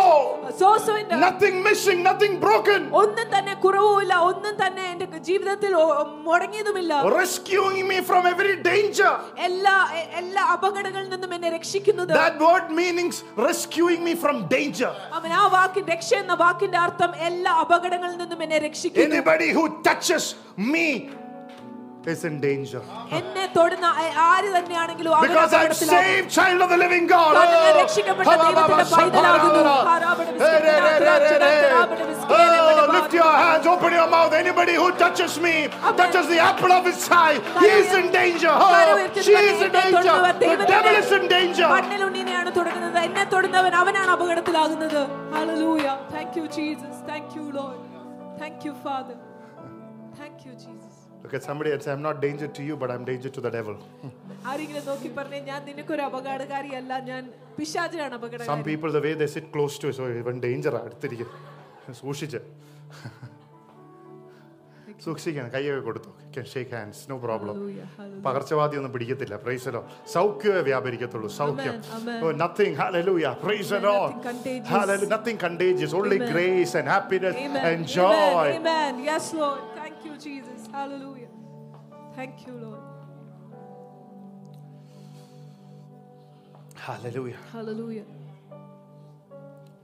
രക്ഷകനായി തീർന്നിരിക്കുന്നു Wholeness. അവൻ പൂർണ്ണത Sozo. സോസോന്റെ Nothing missing, nothing broken. ഒന്നും തന്നെ കുറവുമില്ല ഒന്നും തന്നെ എന്റെ ജീവിതത്തിൽ O- മുടങ്ങിയതുമില്ല Rescuing me from every danger. എല്ലാ എ- എല്ലാ അപകടങ്ങളിൽ നിന്നും എന്നെ രക്ഷിക്കുന്നത് That word means rescuing me from danger. അവൻ ആ വാക്കിൻ രക്ഷ എന്ന വാക്കിന്റെ അർത്ഥം എല്ലാ അപകടങ്ങളിൽ നിന്നും എന്നെ രക്ഷിക്കുന്നു Anybody who touches me is in danger. എന്നെ തൊടുന്ന ആ- ആര് തന്നെയാണെങ്കിലും അവൻ Because I'm അപകടത്തിലാകും. saved child of the living God. കാരണം ഞാൻ Oh, രക്ഷിക്കപ്പെട്ട ha, ha, ദൈവത്തിന്റെ ha, ha, പൈതലാകുന്നു. ha, ha, ഹാരാബട Hey, വിസ്കേന, hey, hey, hey, hey, hey. ഹാരാബട വിസ്കേന, Oh, ബടബാ. lift your hands, open your mouth. Anybody who touches me, touches the apple of his eye, he is in danger. Oh, കരമുയർത്തി she പറഞ്ഞ് is in എന്നെ danger. തൊടുന്നവർ The ദൈവത്തിന്റെ devil is in danger. മണ്ണിലുണ്ണീനെയാണ് തുടങ്ങുന്നത് എന്നെ തൊടുന്നവൻ അവനാണ് അപകടത്തിലാകുന്നത് Hallelujah. Thank you, Jesus. Thank you, Lord. Thank you, Father. Thank you, Jesus. Look at somebody and say, I'm not danger to you, but I'm danger to the devil. ആരെങ്കിലും നോക്കി പറഞ്ഞേ ഞാൻ നിനക്കൊരു അപകടകാരിയല്ല ഞാൻ പിശാചിനാണ് Some അപകടകാരി people, the way they sit close to, so even danger. അടുത്തിരിക്കും സൂക്ഷിച്ച് സൂക്ഷിക്കണം കൈയൊക്കെ കൊടുത്തു shake hands no problem Hallelujah. Hallelujah. പകർച്ചവാദി ഒന്നും പിടിക്കത്തില്ല പ്രൈസലോ സൗഖ്യമേ വ്യാപരിക്കത്തുള്ളൂ സൗഖ്യം Amen, amen. Nothing hallelujah praise the Amen, lord nothing contagious. hallelujah nothing contagious only Amen. grace and happiness Amen. and joy Amen. Amen. Yes, Lord. Thank you, Jesus. Hallelujah. Thank you, Lord. hallelujah Hallelujah.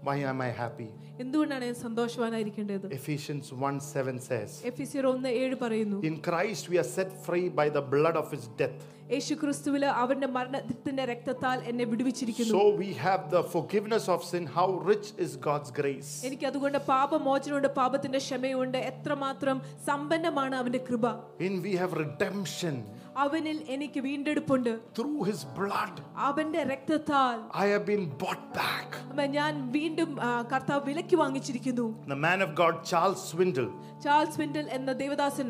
Why am I happy? എന്തുകൊണ്ടാണ് ഞാൻ സന്തോഷവാനായിരിക്കേണ്ടത് Ephesians 1 7 says, എഫിസിയർ ഒന്ന് ഏഴ് പറയുന്നു In Christ we are set free by the blood of his death. യേശുക്രിസ്തുവിൽ അവന്റെ മരണത്തിന്റെ രക്തത്താൽ എന്നെ വിടുവിച്ചിരിക്കുന്നു So we have the forgiveness of sin how rich is God's grace എനിക്ക് അതുകൊണ്ട് പാപമോചനമുണ്ട് പാപത്തിന്റെ ക്ഷമയുണ്ട് എത്രമാത്രം സമ്പന്നമാണ് അവന്റെ കൃപ In we have redemption അവനിൽ എനിക്ക് വീണ്ടെടുപ്പുണ്ട് Through his blood അവന്റെ രക്തത്താൽ I have been bought back ഞാൻ വീണ്ടും കർത്താവ് വിലക്ക് വാങ്ങിച്ചിരിക്കുന്നു The man of God Charles Swindoll Charles Swindoll എന്ന Devadasan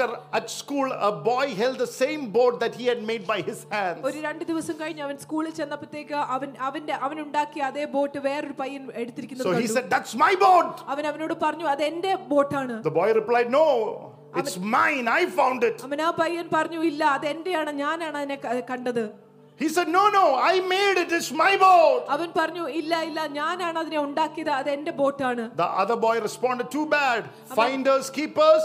at school, a boy held the same boat that he had made by his hands. ഒരു രണ്ട് ദിവസം കഴിഞ്ഞ് അവൻ സ്കൂളിൽ ചെന്നപ്പോഴത്തേക്ക് അവൻ അവന്റെ അവൻ ഉണ്ടാക്കിയ അതേ ബോട്ട് വേറൊരു പയ്യൻ എടുത്തിരിക്കുന്നത് So he കണ്ടു. said, That's my boat. അവൻ അവനോട് പറഞ്ഞു അത് എന്റെ ബോട്ടാണ് The boy replied, No, it's mine. I found it. അവൻ ആ പയ്യൻ പറഞ്ഞു ഇല്ല അത് എന്റെയാണ് ഞാനാണ് അതിനെ ക- കണ്ടത് He said, No, no, I made it. It's my boat. അവൻ പറഞ്ഞു ഇല്ല ഇല്ല ഞാനാണ് അതിനെ ഉണ്ടാക്കിയത് അത് എന്റെ ബോട്ടാണ് The other boy responded, Too bad. Finders, keepers,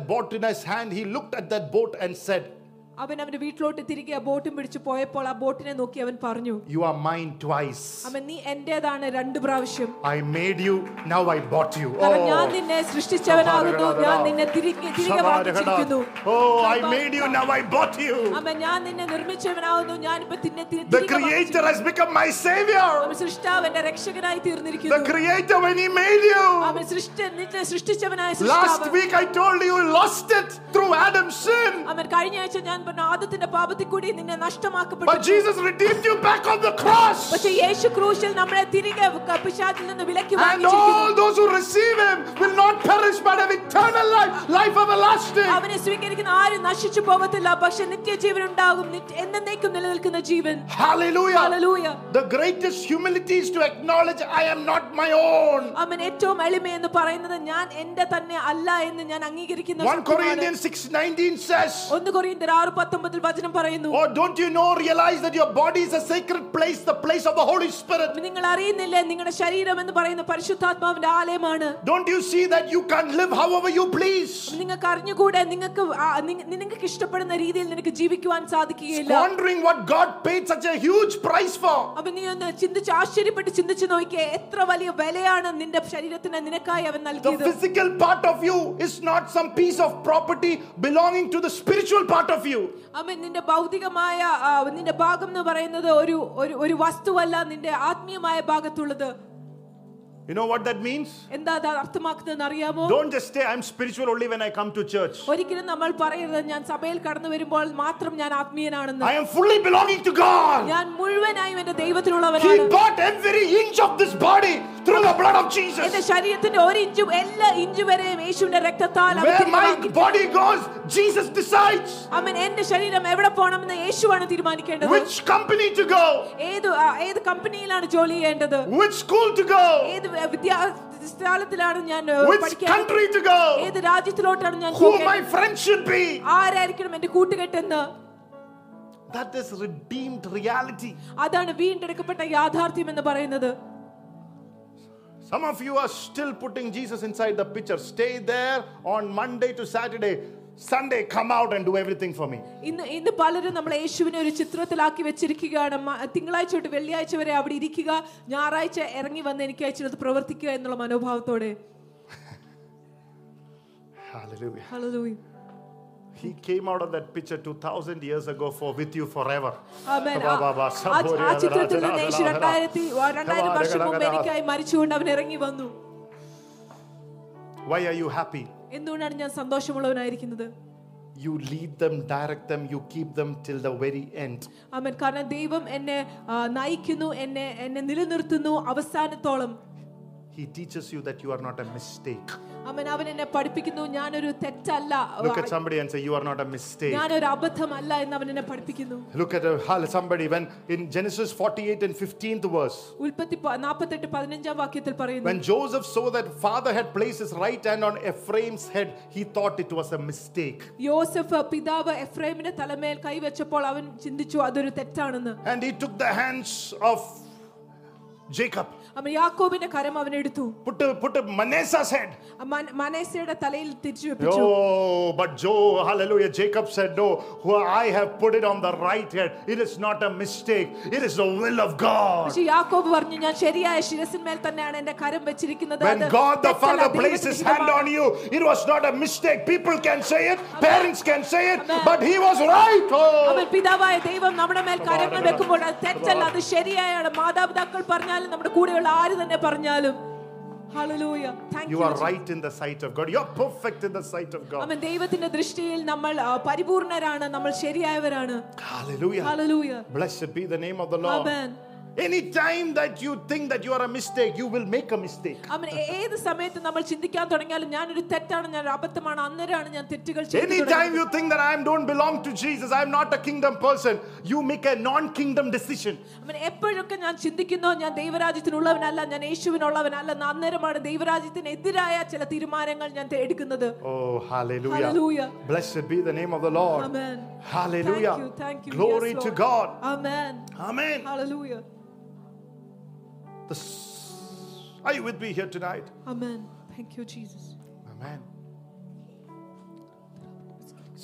boat in his hand, he looked at that boat and said, അവൻ അവന്റെ വീട്ടിലോട്ട് തിരികെ ആ ബോട്ടും പിടിച്ച് പോയപ്പോൾ ആ ബോട്ടിനെ നോക്കി അവൻ പറഞ്ഞു You are mine twice. അവൻ നീ എന്റേതാണ് രണ്ട് പ്രാവശ്യം I made you, now I bought you. കാരണം ഞാൻ Oh, നിന്നെ സൃഷ്ടിച്ചവനാകുന്നു ഞാൻ നിന്നെ തിരികെ തിരികെ വാങ്ങിച്ചിരിക്കുന്നു oh I made you, now I bought you. അവൻ ഞാൻ നിന്നെ നിർമ്മിച്ചവനാകുന്നു ഞാൻ ഇപ്പൊ തിന്നെ തി- The തിരികെ Creator has become my Savior. അവൻ സൃഷ്ടാവ് എന്റെ രക്ഷകനായി The തീർന്നിരിക്കുന്നു Creator, when He made you. അവൻ സൃഷ്ടി നിന്നെ സൃഷ്ടിച്ചവനായ Last സൃഷ്ടാവ് week I told you, you lost it through Adam's sin. അവൻ കഴിഞ്ഞ ആഴ്ച ഞാൻ പറഞ്ഞു ആദത്തിന്റെ പാപത്തിൽ കൂടി നിന്നെ But Jesus redeemed you back on the cross. പക്ഷെ യേശു ക്രൂശിൽ നമ്മളെ തിരികെ പിശാചിൽ നിന്ന് വിലക്കി And all those who receive Him will not perish but have eternal life, life everlasting. അവനെ സ്വീകരിക്കുന്ന ആരും നശിച്ചു പോകത്തില്ല പക്ഷെ നിത്യജീവൻ ഉണ്ടാകും എന്നേക്കും നിലനിൽക്കുന്ന ജീവൻ Hallelujah. Hallelujah. The greatest humility is to acknowledge I am not my own. അവൻ ഏറ്റവും എളിമ എന്ന് പറയുന്നത് ഞാൻ എന്റെ തന്നെ അല്ല എന്ന് ഞാൻ അംഗീകരിക്കുന്ന 1 സത്യമാണ്. Corinthians 6:19 says, ഒന്ന് കൊറിയന്തർ ആറ് പത്തൊമ്പതിൽ വചനം പറയുന്നു Oh, don't you know, realize that your body is a sacred place, the place of the Holy Spirit. നിങ്ങൾ അറിയുന്നില്ലേ നിങ്ങളുടെ ശരീരം എന്ന് പറയുന്ന പരിശുദ്ധാത്മാവിന്റെ ആലയമാണ് Don't you see that you can live however you please? നിങ്ങൾക്ക് അറിഞ്ഞുകൂടെ നിങ്ങൾക്ക് ആ- നിങ്ങ- നിനക്ക് ഇഷ്ടപ്പെടുന്ന രീതിയിൽ നിനക്ക് ജീവിക്കുവാൻ സാധിക്കുകയില്ല Squandering what God paid such a huge price for. അപ്പൊ നീ ഒന്ന് ചിന്തിച്ച് ആശ്ചര്യപ്പെട്ട് ചിന്തിച്ച് നോക്കിയേ എത്ര വലിയ വിലയാണ് നിന്റെ ശരീരത്തിന് നിനക്കായി അവൻ The നൽകിയത് physical part of you is not some piece of property belonging to the spiritual part of you. നിന്റെ ഭൗതികമായ നിന്റെ ഭാഗം എന്ന് പറയുന്നത് ഒരു ഒരു വസ്തുവല്ല നിന്റെ ആത്മീയമായ ഭാഗത്തുള്ളത്. You know what that means? എന്താ അത് അർത്ഥമാക്കുന്നതെന്ന് അറിയാമോ Don't just say, I'm spiritual only when I come to church. ഒരിക്കലും നമ്മൾ പറയരുത് ഞാൻ സഭയിൽ കടന്നു വരുമ്പോൾ മാത്രം ഞാൻ ആത്മീയനാണെന്ന് I am fully belonging to God. ഞാൻ മുഴുവനായും എന്റെ He ദൈവത്തിനുള്ളവനാണ് bought every inch of this body through the blood of Jesus. എന്റെ ശരീരത്തിന്റെ ഒരു ഇഞ്ചും എല്ലാ ഇഞ്ചു വരെയും യേശുവിന്റെ രക്തത്താൽ അവൻ Where തിരികെ my വാങ്ങി. body goes, Jesus decides അവൻ എന്റെ ശരീരം എവിടെ പോകണമെന്ന് യേശുവാണ് തീരുമാനിക്കേണ്ടത് which company to go, ഏത് ആ, ഏത് കമ്പനിയിലാണ് ജോലി ചെയ്യേണ്ടത് which school to go, ഏത് വിദ്യാസ്ഥാനത്തിലാണ് ഞാൻ ഏ, which പഠിക്കാൻ country to go, ഏത് രാജ്യത്തിലോട്ടാണ് ഞാൻ who പോകേണ്ടത്? my friends should be. ആരായിരിക്കണം എന്റെ കൂട്ടുകെട്ടെന്ന് That is redeemed reality. അതാണ് വീണ്ടെടുക്കപ്പെട്ട യാഥാർത്ഥ്യം എന്ന് പറയുന്നത് Some of you are still putting Jesus inside the picture. Stay there on Monday to Saturday. Sunday, come out and do everything for me. ഇന്ന് ഇന്ന് പലരും നമ്മൾ യേശുവിനെ ഒരു ചിത്രത്തിലാക്കി വെച്ചിരിക്കുകയാണ് മ- തിങ്കളാഴ്ച തൊട്ട് വെള്ളിയാഴ്ച വരെ അവിടെ ഇരിക്കുക ഞായറാഴ്ച ഇറങ്ങി വന്ന് എനിക്ക് അയച്ചത് പ്രവർത്തിക്കുക എന്നുള്ള മനോഭാവത്തോടെ Hallelujah. Hallelujah. He came out of that picture 2000 years ago for with you forever. Amen. Ba, ആ- ba, ba, ആ- sabori, ആ ചിത്രത്തിൽ adara, നിന്ന് യേശു adara, രണ്ടായിരത്തി രണ്ടായിരം adara, വർഷം മുമ്പ് adara. എനിക്കായി മരിച്ചുകൊണ്ട് അവൻ ഇറങ്ങി വന്നു Why are you happy? എന്തുകൊണ്ടാണ് ഞാൻ സന്തോഷമുള്ളവനായിരിക്കുന്നത്? You lead them, direct them, you keep them till the very end Amen. Karna devam എന്നെ നയിക്കുന്നു എന്നെ എന്നെ നിലനിർത്തുന്നു അവസാനത്തോളം. He teaches you that you are not a mistake. അവൻ അവൻ എന്നെ പഠിപ്പിക്കുന്നു ഞാനൊരു തെറ്റല്ല Look at somebody and say, You are not a mistake. ഞാനൊരു അബദ്ധമല്ല എന്ന് അവൻ എന്നെ പഠിപ്പിക്കുന്നു Look at uh, somebody when in Genesis 48 and 15th verse, ഉൽപ്പത്തി പ- നാൽപ്പത്തെട്ട് പതിനഞ്ചാം വാക്യത്തിൽ പറയുന്നു when Joseph saw that father had placed his right hand on Ephraim's head, he thought it was a mistake. യോസഫ് പിതാവ് എഫ്രൈമിന്റെ തലമേൽ കൈവച്ചപ്പോൾ അവൻ ചിന്തിച്ചു അതൊരു തെറ്റാണെന്ന് And he took the hands of Jacob, Put, put Manasseh said. Man, yo, but Joe, hallelujah, Jacob said, No, who I have put it on the right head. It is not a mistake. It is the will of God. When God the Father placed his hand on you, it was not a mistake. People can say it, parents can say it, but he was right. Oh. കൂടെയുള്ള ആര് തന്നെ പറഞ്ഞാലും Hallelujah. Thank you you, are Jesus. right in the sight of God. You're perfect in the sight of God. അവൻ ദൈവത്തിന്റെ ദൃഷ്ടിയിൽ നമ്മൾ ആ, പരിപൂർണരാണ് നമ്മൾ ശരിയായവരാണ് Hallelujah. Hallelujah. Blessed be the name of the Lord. Amen. Anytime that you think that you are a mistake, you will make a mistake. അവൻ ഏത് സമയത്ത് നമ്മൾ ചിന്തിക്കാൻ തുടങ്ങിയാലും ഞാനൊരു തെറ്റാണ് ഞാൻ ഒരു അബദ്ധമാണ് അന്നേരമാണ് ഞാൻ തെറ്റുകൾ ചെയ്തു Anytime തുടങ്ങുന്നത്. you think that I don't belong to Jesus, I'm not a kingdom person, you make a non kingdom decision. അവൻ എപ്പോഴൊക്കെ ഞാൻ ചിന്തിക്കുന്നോ ഞാൻ ദൈവരാജ്യത്തിനുള്ളവനല്ല ഞാൻ യേശുവിനുള്ളവനല്ല എന്ന് അന്നേരമാണ് ദൈവരാജ്യത്തിനെതിരായ ചില തീരുമാനങ്ങൾ ഞാൻ തെ- എടുക്കുന്നത് Oh, hallelujah. Hallelujah. Blessed be the name of the Lord. Amen. Hallelujah. Thank you, thank you. Glory Yes, to Lord. God. Amen. Amen. Hallelujah. Are you with me here tonight? Amen. Thank you, Jesus. Amen.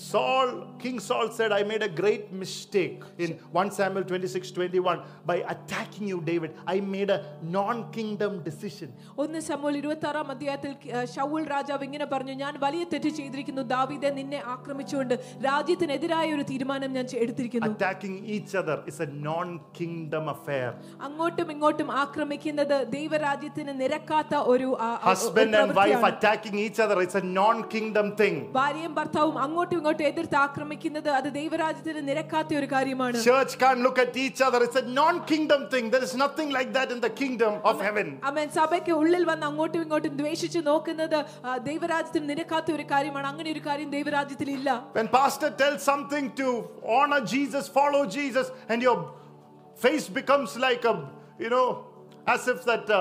Saul, King Saul said, I made a great mistake in 1 Samuel 26 21 by attacking you, David. I made a non kingdom decision. ഒന്ന് ശമൂൽ ഇരുപത്തി ആറാം അധ്യായത്തിൽ ആ, ശൗൽ രാജാവ് ഇങ്ങനെ പറഞ്ഞു ഞാൻ വലിയ തെറ്റ് ചെയ്തിരിക്കുന്നു ദാവീദെ നിന്നെ ആക്രമിച്ചുകൊണ്ട് രാജ്യത്തിനെതിരായ ഒരു തീരുമാനം ഞാൻ ചെ- എടുത്തിരിക്കുന്നു Attacking each other is a non kingdom affair. അങ്ങോട്ടും ഇങ്ങോട്ടും ആക്രമിക്കുന്നത് ദൈവരാജ്യത്തിന് നിരക്കാത്ത ഒരു ആ, ആ, ഒരു Husband and wife പ്രവൃത്തിയാണ്. attacking each other, it's a non kingdom thing. ഭാര്യയും ഭർത്താവും അങ്ങോട്ടും ഇങ്ങോട്ടും എതിർത്ത് ആക്രമിക്കുന്നത് അത് ദൈവരാജ്യത്തിന് നിരക്കാത്ത ഒരു കാര്യമാണ് Church can't look at each other, it's a non kingdom thing. There is nothing like that in the kingdom of heaven. അവൻ സഭയ്ക്ക് ഉള്ളിൽ വന്ന് അങ്ങോട്ടും ഇങ്ങോട്ടും ദ്വേഷിച്ച് നോക്കുന്നത് ആ, ദൈവരാജ്യത്തിന് നിരക്കാത്ത ഒരു കാര്യമാണ് അങ്ങനെ ഒരു കാര്യം ദൈവരാജ്യത്തിൽ ഇല്ല When pastor tells something to honor Jesus, follow Jesus, and your face becomes like a, you know, as if that uh,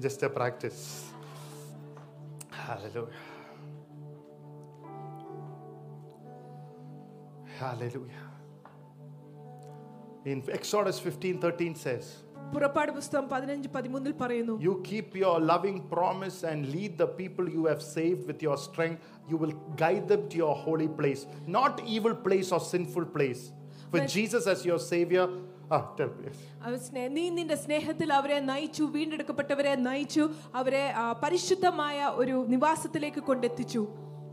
just a practice. Hallelujah. Hallelujah. In Exodus 15 13 says, പുറപ്പാട് പുസ്തകം പതിനഞ്ച് പതിമൂന്നിൽ പറയുന്നു You keep your loving promise and lead the people you have saved with your strength. You will guide them to your holy place, not evil place or sinful place. For When- Jesus as your Savior. Ah, tell me. yes. അവൻ സ്നേ- നീ നിന്റെ സ്നേഹത്തിൽ അവരെ നയിച്ചു വീണ്ടെടുക്കപ്പെട്ടവരെ നയിച്ചു അവരെ ആ, പരിശുദ്ധമായ ഒരു നിവാസത്തിലേക്ക് കൊണ്ടെത്തിച്ചു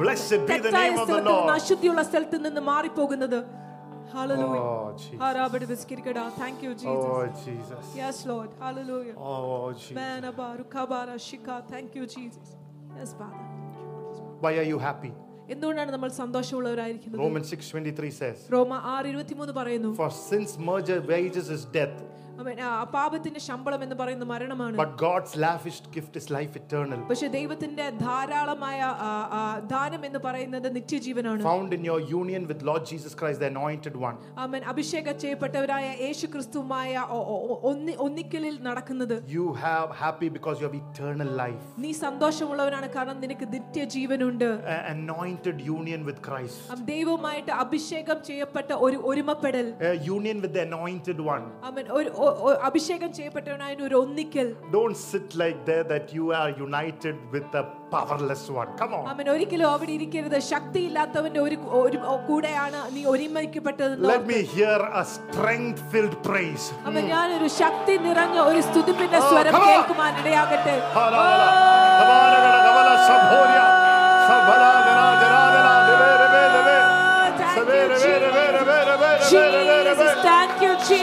Blessed be the തെറ്റായ name of the സ്ഥലത്ത് നിന്ന് Lord. അശുദ്ധിയുള്ള സ്ഥലത്ത് നിന്ന് മാറിപ്പോകുന്നത് Hallelujah. Oh, Jesus. ഹാരാബടി ബിസ്കിരിക്കട. Thank you, Jesus. Oh, Jesus. Yes, Lord. Hallelujah. Oh, Jesus. Manaba, Rukabara, Shika. Thank you, Jesus. Yes, Father. Why are you happy? എന്തുകൊണ്ടാണ് നമ്മൾ സന്തോഷമുള്ളവരായിരിക്കുന്നത് Romans 6:23 says, റോമ ആറ് ഇരുപത്തിമൂന്ന് പറയുന്നു For since merger wages is death, അവൻ ആ, പാപത്തിന്റെ ശമ്പളം എന്ന് പറയുന്നത് മരണമാണ് but God's lavished gift is life eternal, പക്ഷെ ദൈവത്തിന്റെ ധാരാളമായ ആ, ആ, ദാനം എന്ന് പറയുന്നത് നിത്യജീവനാണ് found in your union with Lord Jesus Christ, the anointed one. അവൻ അഭിഷേകം ചെയ്യപ്പെട്ടവരായ യേശു ക്രിസ്തുമായ ഒ- ഒ- ഒന്നി- ഒന്നിക്കലിൽ നടക്കുന്നത് You have happy because you have eternal life, നീ സന്തോഷമുള്ളവനാണ് കാരണം നിനക്ക് നിത്യജീവനുണ്ട് a- anointed union with Christ, അവൻ ദൈവവുമായിട്ട് അഭിഷേകം ചെയ്യപ്പെട്ട ഒരു ഒരുമപ്പെടൽ a union with the anointed one. അവൻ ഒരു ഒ- ഒ- അഭിഷേകം ചെയ്യപ്പെട്ടവനായ ഒരു ഒന്നിക്കൽ don't sit like there that you are united with a powerless one come on അവൻ ഒരിക്കലും അവിടെ ഇരിക്കരുത് ശക്തി ഇല്ലാത്തവന്റെ ഒരു കൂടെയാണ് നീ ഒരുമിക്കപ്പെട്ടത് let me hear a strength filled praise അവൻ ഞാൻ ഒരു ശക്തി നിറഞ്ഞ ഒരു സ്തുതിപ്പിന്റെ സ്വരം കേൾക്കുവാൻ ഇടയാകട്ടെ ഹല്ലേലൂയ ഹല്ലേലൂയ കബല സംഭോരിയ thank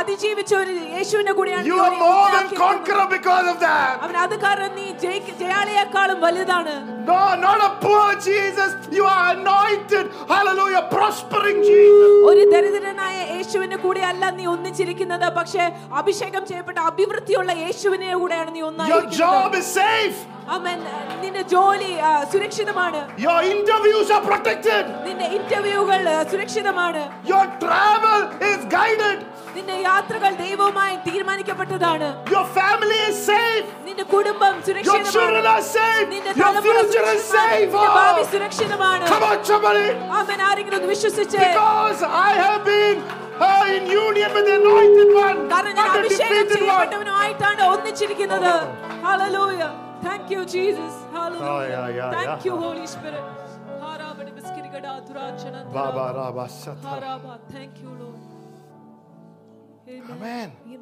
അതിജീവിച്ച ഒരു യേശുവിനെ കൂടിയാണ് You are more than conqueror because of that. അവൻ അത് കാരണം നീ ജയാളിയേക്കാളും വലുതാണ് No, not a poor Jesus. You are anointed. Hallelujah. Prospering Jesus. ഒരു ദരിദ്രനായ യേശുവിനെ കൂടെ നീ ഒന്നിച്ചിരിക്കുന്നത് പക്ഷേ അഭിഷേകം ചെയ്യപ്പെട്ട അഭിവൃദ്ധിയുള്ള യേശുവിനെ കൂടെയാണ് നീ Your ഒന്നായിരിക്കുന്നത് job is safe. അവൻ നിന്റെ ജോലി ആ, സുരക്ഷിതമാണ് Your interviews are protected. നിന്റെ ഇന്റർവ്യൂകൾ ആ, സുരക്ഷിതമാണ് Your travel is guided. നിന്റെ യാത്രകൾ ദൈവവുമായി തീരുമാനിക്കപ്പെട്ടതാണ് Your family is safe. നിന്റെ കുടുംബം Your children സുരക്ഷിതമാണ് are safe. നിന്റെ Your തലമുറ future is സുരക്ഷിതമാണ്. safe. നിന്റെ ഭാവി Oh, സുരക്ഷിതമാണ് come on, somebody. അവൻ ആരെങ്കിലും ഒന്ന് വിശ്വസിച്ച് Because I have been uh, in union with the anointed one, കാരണം ഞാൻ not a അഭിഷേകം defeated one. ചെയ്യപ്പെട്ടവനുമായിട്ടാണ് ഒന്നിച്ചിരിക്കുന്നത് Thank you, Jesus. Hallelujah. Oh, yeah, yeah, Thank yeah. you, Holy Spirit. Thank you, Lord. Amen. Amen.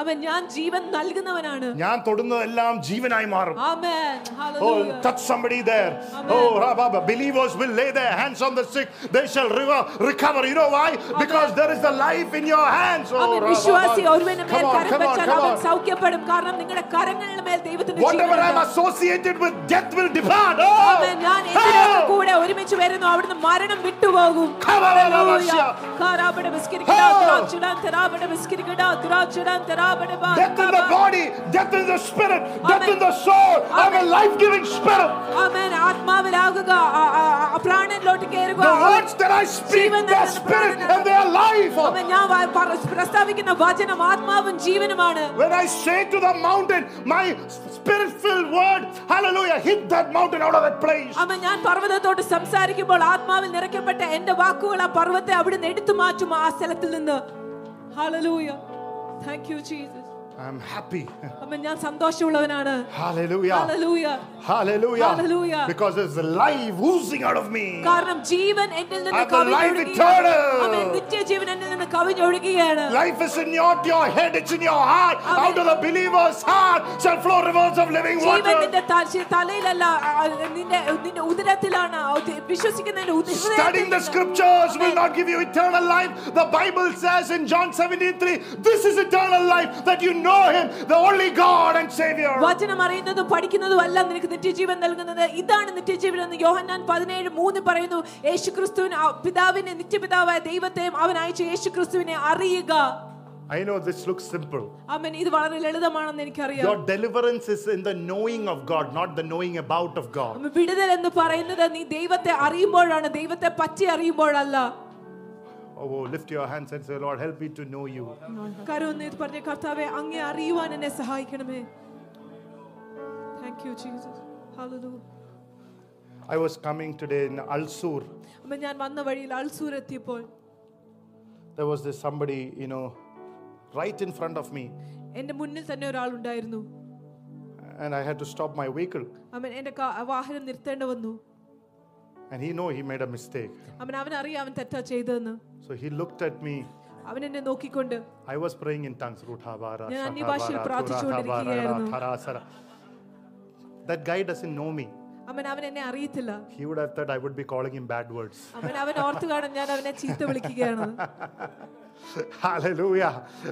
അവൻ ഞാൻ ജീവൻ നൽകുന്നവനാണ്. ഞാൻ തൊടുന്നതെല്ലാം ജീവനായി മാറും. ആമേൻ. Whatever associated with death will depart. ഒരുമിച്ച് വരുന്നു. അവിടുന്ന് മരണം വിട്ടുപോകും. Death in the body, death in the spirit, death Amen. in the soul. I'm a Amen. life giving spirit. ആമേൻ. ആത്മാവിലാകുക ആ- ആ- ആ പ്രാണനിലോട്ട് കയറുക The words that I speak, Jeevan they're നൽകുന്ന spirit പ്രാണനാണ്. and they are life. ആമേൻ. ഞാൻ വ- പറ- പ്രസ്താവിക്കുന്ന വചനം ആത്മാവും ജീവനുമാണ് When I say to the mountain, my spirit filled word, hallelujah, hit that mountain out of that place. അവൻ ഞാൻ പർവ്വതത്തോട് സംസാരിക്കുമ്പോൾ ആത്മാവിൽ നിറയ്ക്കപ്പെട്ട എന്റെ വാക്കുകൾ ആ പർവ്വത്തെ അവിടുന്ന് എടുത്തു മാറ്റും ആ സ്ഥലത്തിൽ നിന്ന് hallelujah Thank you, Jesus. I'm happy. അവൻ ഞാൻ സന്തോഷമുള്ളവനാണ് Hallelujah. Hallelujah Hallelujah. Hallelujah. Because there's a life oozing out of me. കാരണം ജീവൻ എന്നിൽ നിന്ന് And the life കവിഞ്ഞൊഴുകുകയാണ് eternal. അവൻ നിത്യജീവൻ എന്നിൽ നിന്ന് കവിഞ്ഞൊഴുകുകയാണ് Life is in your, your head, it's in your heart. Amen. Out of the believer's heart shall flow rivers of living Jeevan water. നിന്റെ ത- തലയിലല്ല ആ, ആ, നിന്റെ നിന്റെ ഉദരത്തിലാണ് ആ, ഉദ- വിശ്വസിക്കുന്നതിന്റെ ഉദ- Studying the ഹൃദയത്തിൽ നിന്ന്. scriptures will Amen. not give you eternal life. The Bible says in John 17 3, this is eternal life that you know Him, the only God and Savior. വചനം അറിയുന്നതും പഠിക്കുന്നതും അല്ല നിനക്ക് നിത്യജീവൻ നൽകുന്നത് ഇതാണ് നിത്യജീവൻ എന്ന് യോഹന്നാൻ പതിനേഴ് മൂന്ന് പറയുന്നു യേശു ക്രിസ്തുവിന് പിതാവിനെ നിത്യപിതാവായ ദൈവത്തെയും അവൻ അയച്ച യേശു ക്രിസ്തുവിനെ അറിയുക I know this looks simple. അവൻ ഇത് വളരെ ലളിതമാണെന്ന് എനിക്കറിയാം Your deliverance is in the knowing of God, not the knowing about of God. അവൻ വിടുതൽ എന്ന് പറയുന്നത് നീ ദൈവത്തെ അറിയുമ്പോഴാണ് ദൈവത്തെ പറ്റി അറിയുമ്പോഴല്ല Oh, Oh, lift your hands and say, Lord, help me to know you. Thank you, Jesus. Hallelujah. I was coming today in Ulsoor. ഞാൻ there was this somebody, you know, right in front of me. and I had to stop my vehicle. അവൻ എൻ്റെ വാഹനം നിർത്തേണ്ടി വന്നു And he know he made a mistake. അവൻ അവനറിയാം അവൻ തെറ്റാ ചെയ്തതെന്ന് So he looked at me. അവൻ എന്നെ നോക്കിക്കൊണ്ട് I was praying in tongues. "Ruthabara, ഞാൻ അന്യഭാഷയിൽ Shatabara, പ്രാർത്ഥിച്ചുകൊണ്ടിരിക്കുകയായിരുന്നു. Turahabara, Tharasara." That guy doesn't know me. അവൻ അവൻ എന്നെ അറിയത്തില്ല He would have thought I would be calling him bad words. അവൻ അവൻ ഓർത്തു കാണാൻ ഞാൻ അവനെ ചീത്ത വിളിക്കുകയാണ് Hallelujah.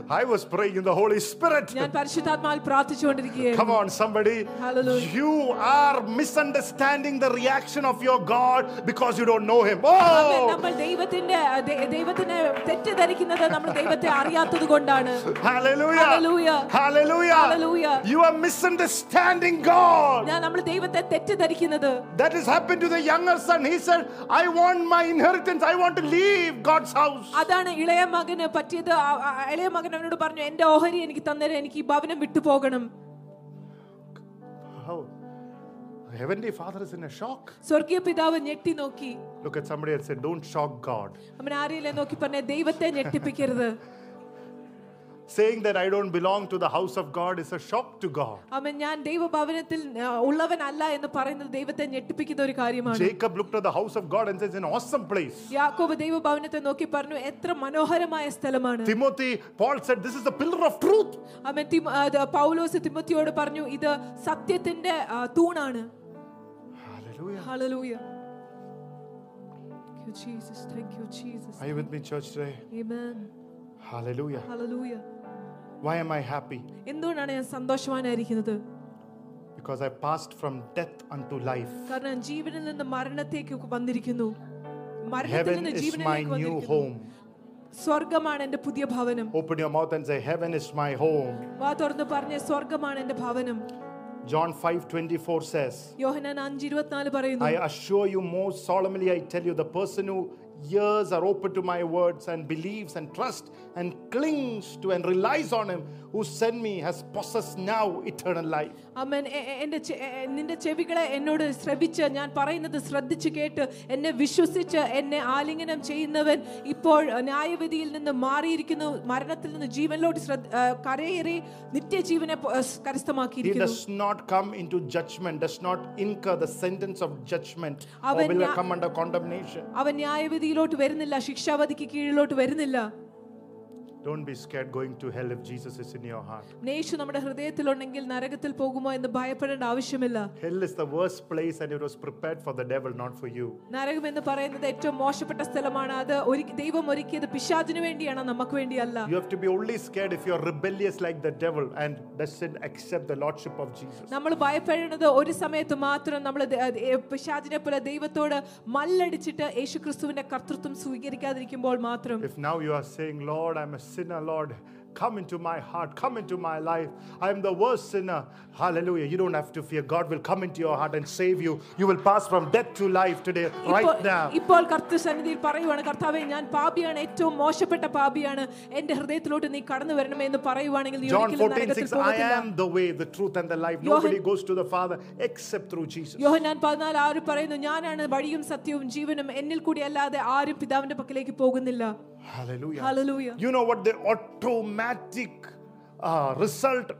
I was praying in the Holy Spirit. ഞാൻ പരിശുദ്ധാത്മാവിൽ പ്രാർത്ഥിച്ചുകൊണ്ടിരിക്കുകയായിരുന്നു Come on, somebody. Hallelujah. You are misunderstanding the reaction of your God because you don't know Him. Amen. Oh, നമ്മൾ ദൈവത്തിന്റെ ദൈ- ദൈവത്തിനെ തെറ്റിദ്ധരിക്കുന്നത് നമ്മൾ ദൈവത്തെ അറിയാത്തത് കൊണ്ടാണ് hallelujah. Hallelujah. Hallelujah. Hallelujah. You are misunderstanding God. ഞാൻ നമ്മൾ ദൈവത്തെ തെറ്റിദ്ധരിക്കുന്നത് That has happened to the younger son. He said, I want my inheritance. I want to leave God's house. അതാണ് ഇളയ മകന് പറ്റിയത് ഇളയ മകൻ അവനോട് പറഞ്ഞു എന്റെ ഓഹരി എനിക്ക് തന്നേരം എനിക്ക് ഈ ഭവനം വിട്ടു പോകണം Oh. Heavenly Father is in a shock. സ്വർഗീയ പിതാവ് ഞെട്ടി നോക്കി Look at somebody and say, Don't shock God. അവൻ ആരെയല്ലേ നോക്കി പറഞ്ഞ ദൈവത്തെ ഞെട്ടിപ്പിക്കരുത് Saying that I don't belong to the house of God is a shock to God. അവൻ ഞാൻ ദൈവഭവനത്തിൽ ആ, ഉള്ളവനല്ല എന്ന് പറയുന്നത് ദൈവത്തെ ഞെട്ടിപ്പിക്കുന്ന ഒരു കാര്യമാണ് Jacob looked at the house of God and says, An awesome place. യാക്കോബ് ദൈവഭവനത്തെ നോക്കി പറഞ്ഞു എത്ര മനോഹരമായ സ്ഥലമാണ് Timothy, Paul said, This is the pillar of truth. അവൻ തിമ- ആ, ഇത് പൗലോസ് തിമത്തിയോട് പറഞ്ഞു ഇത് സത്യത്തിന്റെ ആ, തൂണാണ് Hallelujah. Hallelujah. Thank you, Jesus. Thank you, Jesus. Are you with me, church, today? Amen. Hallelujah. Hallelujah. Why am I happy? എന്തുകൊണ്ടാണ് ഞാൻ സന്തോഷവാനായിരിക്കുന്നത് Because I passed from death unto life. കാരണം ജീവനിൽ നിന്ന് മരണത്തേക്ക് വന്നിരിക്കുന്നു മരണത്തിൽ Heaven നിന്ന് is my ജീവനിലേക്ക് new വന്നിരിക്കുന്നു home. സ്വർഗമാണ് എന്റെ പുതിയ ഭവനം Open your mouth and say, Heaven is my home. വാ തുറന്ന് പറഞ്ഞ സ്വർഗമാണ് എന്റെ ഭവനം John 5:24 says, യോഹനാൻ അഞ്ച് ഇരുപത്തിനാല് പറയുന്നു I assure you most solemnly, I tell you, the person who ears are open to my words and believes and trusts and clings to and relies on him who sent me has possessed now eternal life. അമ്മൻ എന്റെ ചെ- A- A- നിന്റെ ചെവികളെ എന്നോട് ശ്രവിച്ച് ഞാൻ പറയുന്നത് ശ്രദ്ധിച്ചു കേട്ട് എന്നെ വിശ്വസിച്ച് എന്നെ ആലിംഗനം ചെയ്യുന്നവൻ ഇപ്പോൾ ന്യായവിധിയിൽ നിന്ന് മാറിയിരിക്കുന്നു മരണത്തിൽ നിന്ന് ജീവനിലോട്ട് ശ്രദ്ധ ആ, കരയേറി നിത്യജീവനെ പോ- ആ, He കരസ്ഥമാക്കിയിരിക്കുന്നു does not come into judgment, does not incur the sentence of judgment, or അവൻ will ഞാ- come under condemnation. അവൻ ന്യായവിധിയിലോട്ട് വരുന്നില്ല ശിക്ഷാവധിക്ക് കീഴിലോട്ട് വരുന്നില്ല Don't be scared going to hell if Jesus is in your heart. യേശു നമ്മുടെ ഹൃദയത്തിലുണ്ടെങ്കിൽ നരകത്തിൽ പോകുമോ എന്ന് ഭയപ്പെടേണ്ട ആവശ്യമില്ല Hell is the worst place and it was prepared for the devil, not for you. നരകം എന്ന് പറയുന്നത് ഏറ്റവും മോശപ്പെട്ട സ്ഥലമാണ് അത് ഒരു- ദൈവം ഒരുക്കിയത് പിശാചിന് വേണ്ടിയാണ് നമുക്ക് വേണ്ടിയല്ല You have to be only scared if you're rebellious like the devil and doesn't accept the lordship of Jesus. നമ്മൾ ഭയപ്പെടുന്നത് ഒരു സമയത്ത് മാത്രം നമ്മൾ പിശാചിനെ പോലെ ദൈവത്തോട് മല്ലടിച്ചിട്ട് യേശു ക്രിസ്തുവിന്റെ കർത്തൃത്വം സ്വീകരിക്കാതിരിക്കുമ്പോൾ മാത്രം If now you are saying, Lord, I'm a sinner, Lord, come into my heart, come into my life. I'm the worst sinner. Hallelujah. You don't have to fear. God will come into your heart and save you. You will pass from death to life today, right ഇപ്പോൾ- now. ഇപ്പോൾ കർത്തൃ സന്നിധിയിൽ പറയുവാണ് കർത്താവെ ഞാൻ പാപിയാണ് ഏറ്റവും മോശപ്പെട്ട പാപിയാണ് എന്റെ ഹൃദയത്തിലോട്ട് നീ കടന്നു വരണമേ എന്ന് പറയുവാണെങ്കിൽ നീ John ഒരിക്കലും 14, നരകത്തിൽ 6, I പോകത്തില്ല am the way, the truth, and the life. Johan- Nobody goes to the Father except through Jesus. യോഹന്നാൻ പതിനാല് ആറ് പറയുന്നു ഞാനാണ് വഴിയും സത്യവും ജീവനും എന്നിൽ കൂടി അല്ലാതെ ആരും പിതാവിന്റെ പക്കലേക്ക് പോകുന്നില്ല Hallelujah. Hallelujah. You know what the automatic uh, result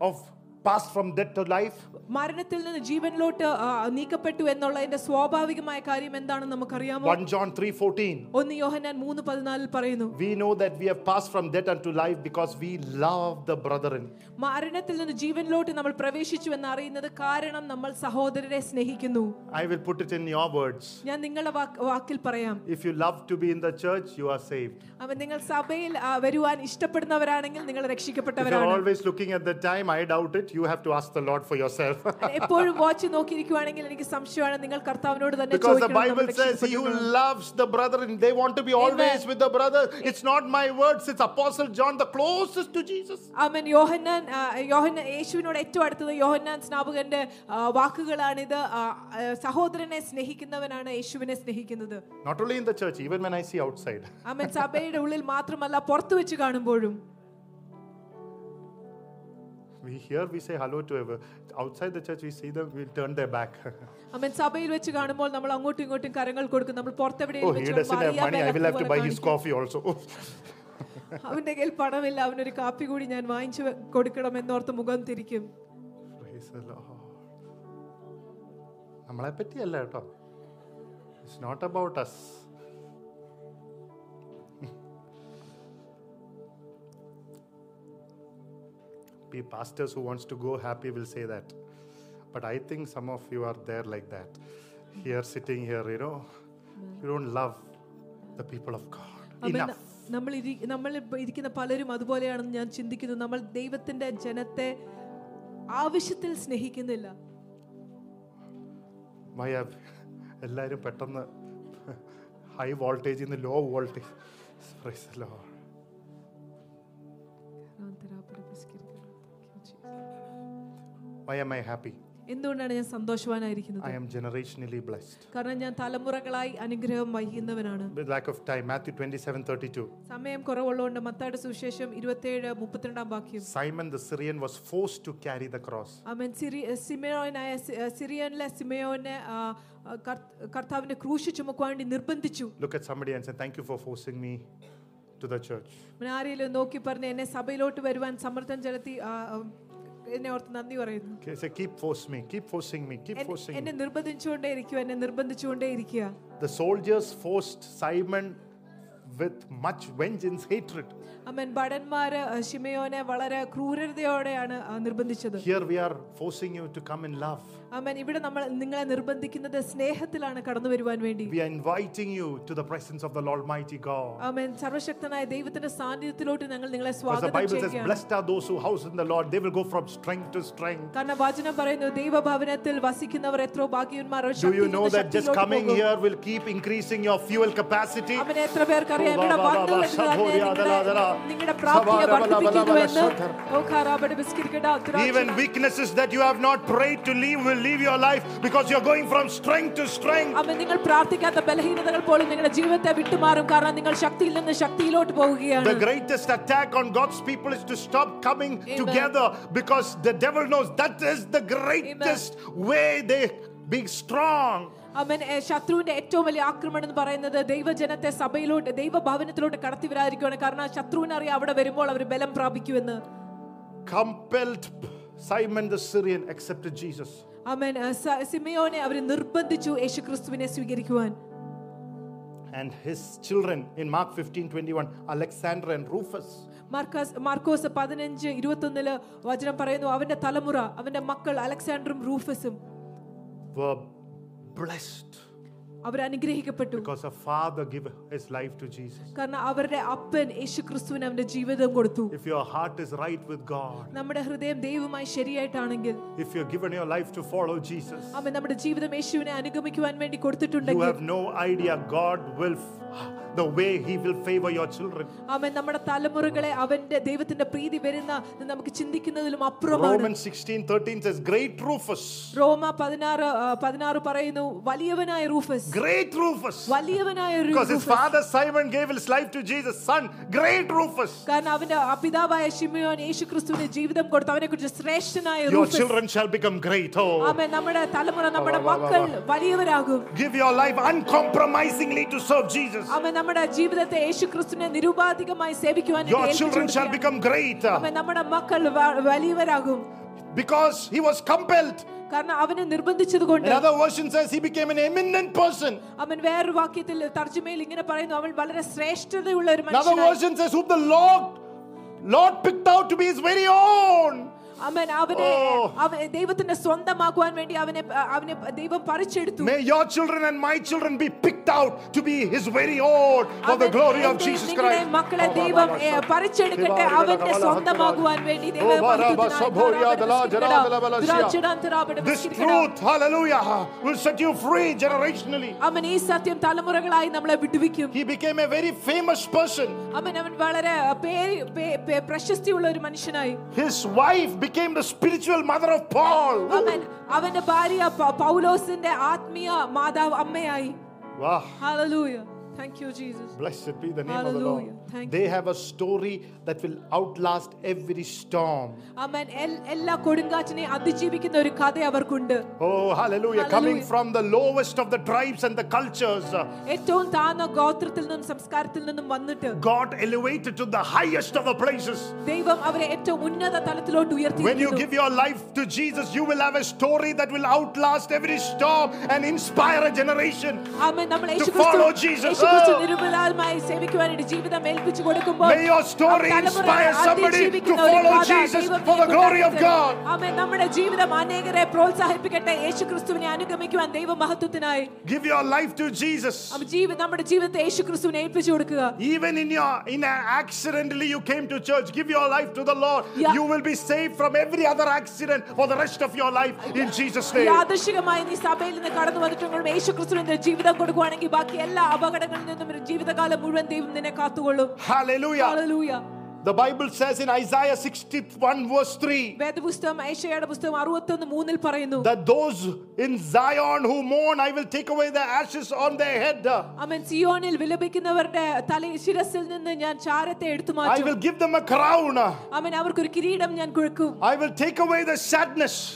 of pass from death to life? മരണത്തിൽ നിന്ന് ജീവനിലോട്ട് ആ, നീക്കപ്പെട്ടു എന്നുള്ളതിന്റെ സ്വാഭാവികമായ കാര്യം എന്താണെന്ന് നമുക്കറിയാമോ 1 John 3:14. ഒന്ന് യോഹന്നാൻ മൂന്ന് പതിനാലിൽ പറയുന്നു We know that we have passed from death unto life because we love the brethren. മരണത്തിൽ നിന്ന് ജീവനിലോട്ട് നമ്മൾ പ്രവേശിച്ചു എന്ന് അറിയുന്നത് കാരണം നമ്മൾ സഹോദരരെ സ്നേഹിക്കുന്നു I will put it in your words. ഞാൻ നിങ്ങളുടെ വാക്ക് വാക്കിൽ പറയാം If you love to be in the church, you are saved. അവൻ നിങ്ങൾ സഭയിൽ ആ, വരുവാൻ ഇഷ്ടപ്പെടുന്നവരാണെങ്കിൽ നിങ്ങൾ If you're രക്ഷിക്കപ്പെട്ടവരാണ് always looking at the time, I doubt it. You have to ask the Lord for yourself. എപ്പോഴും വാച്ച് നോക്കിയിരിക്കുവാണെങ്കിൽ എനിക്ക് സംശയമാണ് നിങ്ങൾ കർത്താവിനോട് തന്നെ because the ചോദിക്കണം, നമ്മൾ Bible says, He who രക്ഷിക്കപ്പെട്ടിട്ടുണ്ടോ? loves the brethren, they want to be always with the brother. It's not my words, it's Apostle John, the closest to Jesus. ആമേൻ യോഹന്നാൻ ആ, യോഹന്നാൻ യേശുവിനോട് ഏറ്റവും അടുത്തത് യോഹന്നാൻ സ്നാപകന്റെ ആ, വാക്കുകളാണിത് ആ, ആ, സഹോദരനെ സ്നേഹിക്കുന്നവനാണ് യേശുവിനെ സ്നേഹിക്കുന്നത് Not only in the church, even when I see outside. ആമേൻ സഭയുടെ ഉള്ളിൽ മാത്രമല്ല പുറത്തു വെച്ച് കാണുമ്പോഴും We here we say hello to ever. Outside the church we see them, we turn their back. അവൻ സഭയിൽ വെച്ച് കാണുമ്പോൾ നമ്മൾ അങ്ങോട്ടും ഇങ്ങോട്ടും കരങ്ങൾ കൊടുക്കും നമ്മൾ oh, പുറത്തെവിടെയും he വെച്ച് doesn't have അറിയാൻ money. I will have to മേലാത്ത buy പോലെ his കാണിക്കും. coffee also. അവന്റെ കയ്യിൽ പണമില്ല അവനൊരു കാപ്പി കൂടി ഞാൻ വാങ്ങിച്ചു കൊടുക്കണം എന്നോർത്ത് മുഖം തിരിക്കും Praise the Lord. നമ്മളെ പറ്റിയല്ല കേട്ടോ it's not about us pastors who wants to go happy will say that. But I think some of you are there like that. Here sitting here, you know, you don't love the people of God അവൻ enough. നമ്മൾ ഇരി- നമ്മൾ ഇപ്പ ഇരിക്കുന്ന പലരും അതുപോലെയാണെന്ന് ഞാൻ ചിന്തിക്കുന്നു നമ്മൾ ദൈവത്തിന്റെ ജനത്തെ ആവശ്യത്തിൽ സ്നേഹിക്കുന്നില്ല Why have എല്ലാവരും പെട്ടെന്ന് ഹൈ വോൾട്ടേജിൽ നിന്ന് low voltage price law Y M I happy എന്തുകൊണ്ടാണ് ഞാൻ സന്തോഷവാനായിരിക്കുന്നത് ഐ എം ജനറേഷനലി ബ്ലെസ്ഡ് കാരണം ഞാൻ തലമുറകളായി അനുഗ്രഹം വഹിക്കുന്നവനാണ് With lack of time, Matthew 27 32. സമയം കുറവുള്ളതുകൊണ്ട് മത്തായുടെ സുവിശേഷം ഇരുപത്തിയേഴ് മുപ്പത്തിരണ്ടാം വാക്യം Simon the Syrian was forced to carry the cross. അവൻ സിറി സിമയോനായ സി- സിറിയനിലെ സിമയോനെ ആ, ആ, കർത്ത- കർത്താവിന്റെ ക്രൂശ് ചുമക്കുവാൻ വേണ്ടി നിർബന്ധിച്ചു Look at somebody and say, Thank you for forcing me to the church. അവൻ ആരെയും നോക്കി പറഞ്ഞ് എന്നെ സഭയിലോട്ട് വരുവാൻ സമ്മർദ്ദം ചെലുത്തി ആ, ആ, എന്നെ ഓർത്ത് നന്ദി പറയുന്നു Okay, say, Keep force me, keep forcing me, keep എന്നെ- forcing എന്നെ me. നിർബന്ധിച്ചുകൊണ്ടേ ഇരിക്കുക എന്നെ നിർബന്ധിച്ചുകൊണ്ടേ ഇരിക്കുക The soldiers forced Simon with much vengeance, hatred. അമ്മൻ ഭടന്മാര് ഷിമയോനെ വളരെ ക്രൂരതയോടെയാണ് ആ, നിർബന്ധിച്ചത് Here we are forcing you to come in love. അമ്മൻ ഇവിടെ നമ്മൾ നിങ്ങളെ നിർബന്ധിക്കുന്നത് സ്നേഹത്തിലാണ് കടന്നു വരുവാൻ വേണ്ടി We are inviting you to the presence of the Almighty God. അമ്മൻ സർവശക്തനായ ദൈവത്തിന്റെ സാന്നിധ്യത്തിലോട്ട് ഞങ്ങൾ നിങ്ങളെ Because the സ്വാഗതം Bible says, ചെയ്യുകയാണ് Blessed are those who house in the Lord, they will go from strength to strength. കാരണം വചനം പറയുന്നു ദൈവഭവനത്തിൽ വസിക്കുന്നവർ എത്രയോ ഭാഗ്യവന്മാർ അവർ Do ശക്തിയിൽ you നിന്ന് know that just ശക്തിയിലോട്ട് coming പോകും. here will keep increasing your fuel capacity? അവൻ എത്ര പേർക്കറിയാം ഓ, ഇവിടെ ബാ, ബാ, ബാ, വന്നത് തന്നെ സഭോരിയ, ദലാ, ദലാ. നിങ്ങളുടെ- നിങ്ങളുടെ പ്രാപ്തിയെ സഭാ, ബല, ബല, ബല, വർദ്ധിപ്പിക്കുന്നുവെന്ന് ശതർ. ഓ, ഖാറാബടെ ബിസ്കിരിക്കട, ഉത്തരാക്ഷ. Even weaknesses that you have not prayed to leave will leave your life because you're going from strength to strength. അവൻ നിങ്ങൾ പ്രാർത്ഥിക്കാത്ത ബലഹീനതകൾ പോലും നിങ്ങളുടെ ജീവിതത്തെ വിട്ടുമാറും കാരണം നിങ്ങൾ ശക്തിയിൽ നിന്ന് ശക്തിയിലോട്ട് പോവുകയാണ് The greatest attack on God's people is to stop coming together because the devil knows that is the greatest way they be strong. അവൻ ഏ, ശത്രുവിന്റെ ഏറ്റവും വലിയ ആക്രമണം എന്ന് പറയുന്നത് ദൈവജനത്തെ സഭയിലോട്ട് ദൈവഭവനത്തിലോട്ട് കടത്തി വരാതിരിക്കുകയാണ് കാരണം ശത്രുവിനെ അറിയാം അവിടെ വരുമ്പോൾ അവർ ബലം പ്രാപിക്കുമെന്ന് Compelled Simon the Syrian accepted Jesus. അവൻ സിമയോനെ അവർ നിർബന്ധിച്ചു യേശുക്രിസ്തുവിനെ സ്വീകരിക്കുവാൻ. And his children in Mark 15 21, Alexander and Rufus. Markose പതിനഞ്ച് ഇരുപത്തൊന്നിൽ വചനം പറയുന്നു അവന്റെ തലമുറ അവന്റെ മക്കൾ അലക്സാണ്ടറും റൂഫസും blessed. Our അനുഗ്രഹിക്കപ്പെട്ടു because a father gave his life to Jesus. കാരണം അവരുടെ അപ്പൻ യേശു ക്രിസ്തുവിന് അവന്റെ ജീവിതം കൊടുത്തു If your heart is right with God, നമ്മുടെ ഹൃദയം ദൈവമായി ശരിയായിട്ടാണെങ്കിൽ if you've given your life to follow Jesus, അവൻ നമ്മുടെ ജീവിതം യേശുവിനെ അനുഗമിക്കുവാൻ വേണ്ടി you കൊടുത്തിട്ടുണ്ടെങ്കിൽ have no idea God will, f- the way He will favor your children. അവൻ നമ്മുടെ തലമുറകളെ അവന്റെ ദൈവത്തിന്റെ പ്രീതി വരുന്ന നമുക്ക് ചിന്തിക്കുന്നതിലും അപ്പുറമാണ് Romans 16 13 says, Great Rufus, റോമ പതിനാറ് ആ, പതിനാറ് പറയുന്നു വലിയവനായ റൂഫസ് great Rufus. വലിയവനായ ഒരു Because his Rufus. father Simon gave his life to Jesus, son, great Rufus. കാരണം അവന്റെ ആ പിതാവായ ഷിമിയോൻ യേശു ക്രിസ്തുവിന് ജീവിതം കൊടുത്തു അവനെ കുറിച്ച് ശ്രേഷ്ഠനായ Your Rufus children shall become great. Oh, ആമേൻ നമ്മുടെ തലമുറ നമ്മുടെ മക്കൾ വലിയവരാകും give your life uncompromisingly to serve Jesus. ആമേൻ നമ്മുടെ ജീവിതത്തെ യേശു ക്രിസ്തുവിനെ നിരുപാധികമായി സേവിക്കുവാൻ Your children shall become great uh, ആമേൻ നമ്മുടെ മക്കൾ വ- വലിയവരാകും because he was compelled. കാരണം അവനെ നിർബന്ധിച്ചത് കൊണ്ട് Another version says he became an eminent person. അവൻ വേറൊരു വാക്യത്തിൽ തർജ്ജമയിൽ ഇങ്ങനെ പറയുന്നു അവൻ വളരെ ശ്രേഷ്ഠതയുള്ള ഒരു Another മനുഷ്യനായി version says whom the Lord Lord picked out to be his very own. അവൻ അവനെ Oh. അവൻ ദൈവത്തിന്റെ സ്വന്തമാക്കുവാൻ വേണ്ടി അവനെ അവനെ ദൈവം പറിച്ചെടുത്തു May your children and my children be picked out to be his very own for the അവൻ glory of എന്റെ Jesus നിങ്ങളുടെ Christ. മക്കളെ ദൈവം ഏ, പറിച്ചെടുക്കട്ടെ അവന്റെ സ്വന്തമാകുവാൻ വേണ്ടി This truth, hallelujah, will set you free generationally. അവൻ ഈ സത്യം തലമുറകളായി നമ്മളെ വിടുവിക്കും He became a very famous person. അവൻ അവൻ വളരെ പേര് പേ- പേ- പ്രശസ്തിയുള്ള ഒരു മനുഷ്യനായി His wife became the spiritual mother of Paul. അവൻ അവന്റെ ഭാര്യ പ- പൗലോസിന്റെ ആത്മീയ മാതാവ് അമ്മയായി Wow. Hallelujah Thank you, Jesus. Blessed be the name of the Lord. Hallelujah. Thank They have a story that will outlast every storm. Amen L- എല്ലാ കൊടുങ്കാറ്റിനെ അതിജീവിക്കുന്ന ഒരു കഥ അവർക്കുണ്ട് Oh, hallelujah. Coming Hallelujah. from the lowest of the tribes and the cultures, uh, ഏറ്റവും താഴ്ന്ന ഗോത്രത്തിൽ നിന്നും സംസ്കാരത്തിൽ നിന്നും വന്നിട്ട് God elevated to the highest of the places. ദൈവം അവരെ ഏറ്റവും ഉന്നത തലത്തിലോട്ട് When you ഉയർത്തി give your life to Jesus, you will have a story that will outlast every storm and inspire a generation. ആമേൻ നമ്മൾ To യേശുക്രിസ്തു follow Jesus. യേശുക്രിസ്തു Oh. നിരുപരാധമായി സേവിക്കുവാനായിട്ട് ജീവിതം ഏൽപ്പിച്ചു കൊടുക്കുമ്പോൾ May your story ആ തലമുറയെ inspire somebody to അതിജീവിക്കുന്ന ഒരു follow കഥ Jesus ദൈവം for the glory of ഉണ്ടാക്കി God. തരും. ആമേൻ നമ്മുടെ ജീവിതം അനേകരെ പ്രോത്സാഹിപ്പിക്കട്ടെ യേശുക്രിസ്തുവിനെ അനുഗമിക്കുവാൻ ദൈവ മഹത്വത്തിനായി Give your life to Jesus. അപ്പൊ ജീവി നമ്മുടെ ജീവിതത്തെ യേശുക്രിസ്തുവിനെ ഏൽപ്പിച്ചു കൊടുക്കുക Even in your in a, accidentally you came to church, give your life to the Lord. Yeah. You will be saved from every other accident for the rest of your life in Jesus' name. യാദൃശികമായി നീ സഭയിൽ നിന്ന് കടന്നു വന്നിട്ടുണ്ടെങ്കിലും യേശുക്രിസ്തുവിന്റെ ജീവിതം കൊടുക്കുവാണെങ്കിൽ ബാക്കി എല്ലാ അപകടങ്ങളിൽ നിന്നും ഒരു ജീവിതകാലം മുഴുവൻ ദൈവം നിന്നെ കാത്തുകൊള്ളും Hallelujah. Hallelujah. The Bible says in Isaiah 61 verse 3 that those in Zion who mourn, I will take away the ashes on their head. I will give them a crown. I will take away the sadness.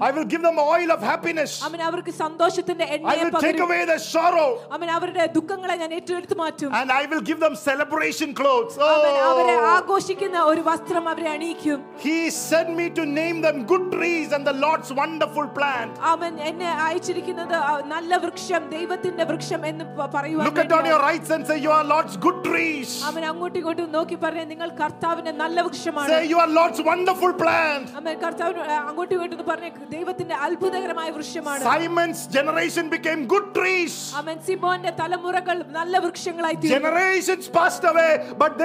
I will give them oil of happiness. I will take away the sorrow. And I will give them celebration clothes. അവൻ അവരെ Oh. ആഘോഷിക്കുന്ന ഒരു വസ്ത്രം അവരെ അണിയിക്കും He sent me to name them good trees and the Lord's wonderful plant. അവൻ എന്നെ അയച്ചിരിക്കുന്നത് ആ നല്ല വൃക്ഷം ദൈവത്തിന്റെ വൃക്ഷം എന്ന് പ- പറയുവാൻ Look at on your വേണ്ടിയാണ്. right and say, You are Lord's good trees. അവൻ അങ്ങോട്ടും ഇങ്ങോട്ടും നോക്കി പറഞ്ഞ നിങ്ങൾ കർത്താവിന്റെ നല്ല വൃക്ഷമാണ് Say, You are Lord's wonderful plant. അവൻ കർത്താവിന് ആ, അങ്ങോട്ടും ഇങ്ങോട്ടും പറഞ്ഞ ദൈവത്തിന്റെ അത്ഭുതകരമായ വൃക്ഷമാണ് Simon's generation became good trees. അവൻ സിമോന്റെ തലമുറകൾ നല്ല വൃക്ഷങ്ങളായി തീർന്നു Generations passed away, but they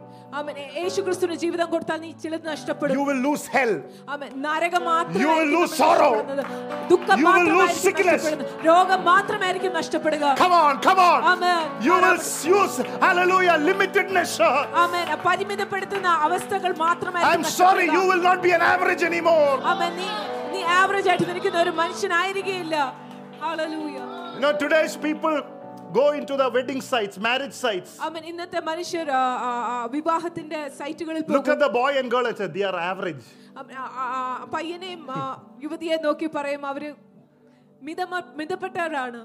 അവൻ യേശുക്രിസ്തുവിന് ജീവിതം കൊടുത്താൽ നീ ചിലത് നഷ്ടപ്പെടും You will lose hell. അവൻ നരകം You will lose മാത്രമായിരിക്കും sorrow. നഷ്ടപ്പെടുന്നത്. ദുഃഖം You will lose മാത്രമായിരിക്കും sickness. നഷ്ടപ്പെടുന്നത്. രോഗം മാത്രമായിരിക്കും നഷ്ടപ്പെടുക Come on, come on. Amen. You will use, hallelujah, limitedness. അവൻ പരിമിതപ്പെടുത്തുന്ന അവസ്ഥകൾ മാത്രമായിരിക്കും I'm sorry, നഷ്ടപ്പെടുക. you will not be an average anymore. അവൻ നീ നീ ആവറേജ് ആയിട്ട് നിൽക്കുന്ന ഒരു മനുഷ്യനായിരിക്കില്ല Hallelujah. You know, today's people go into the wedding sites, marriage sites. അവൻ ഇന്നത്തെ മനുഷ്യർ ആ, ആ, ആ, വിവാഹത്തിന്റെ സൈറ്റുകളിൽ Look പോകും at the boy and girl and say, they are average. അവൻ ആ, ആ, ആ, പയ്യനെയും ആ, യുവതിയെ നോക്കി പറയും അവര് മിതമ മിതപ്പെട്ടവരാണ്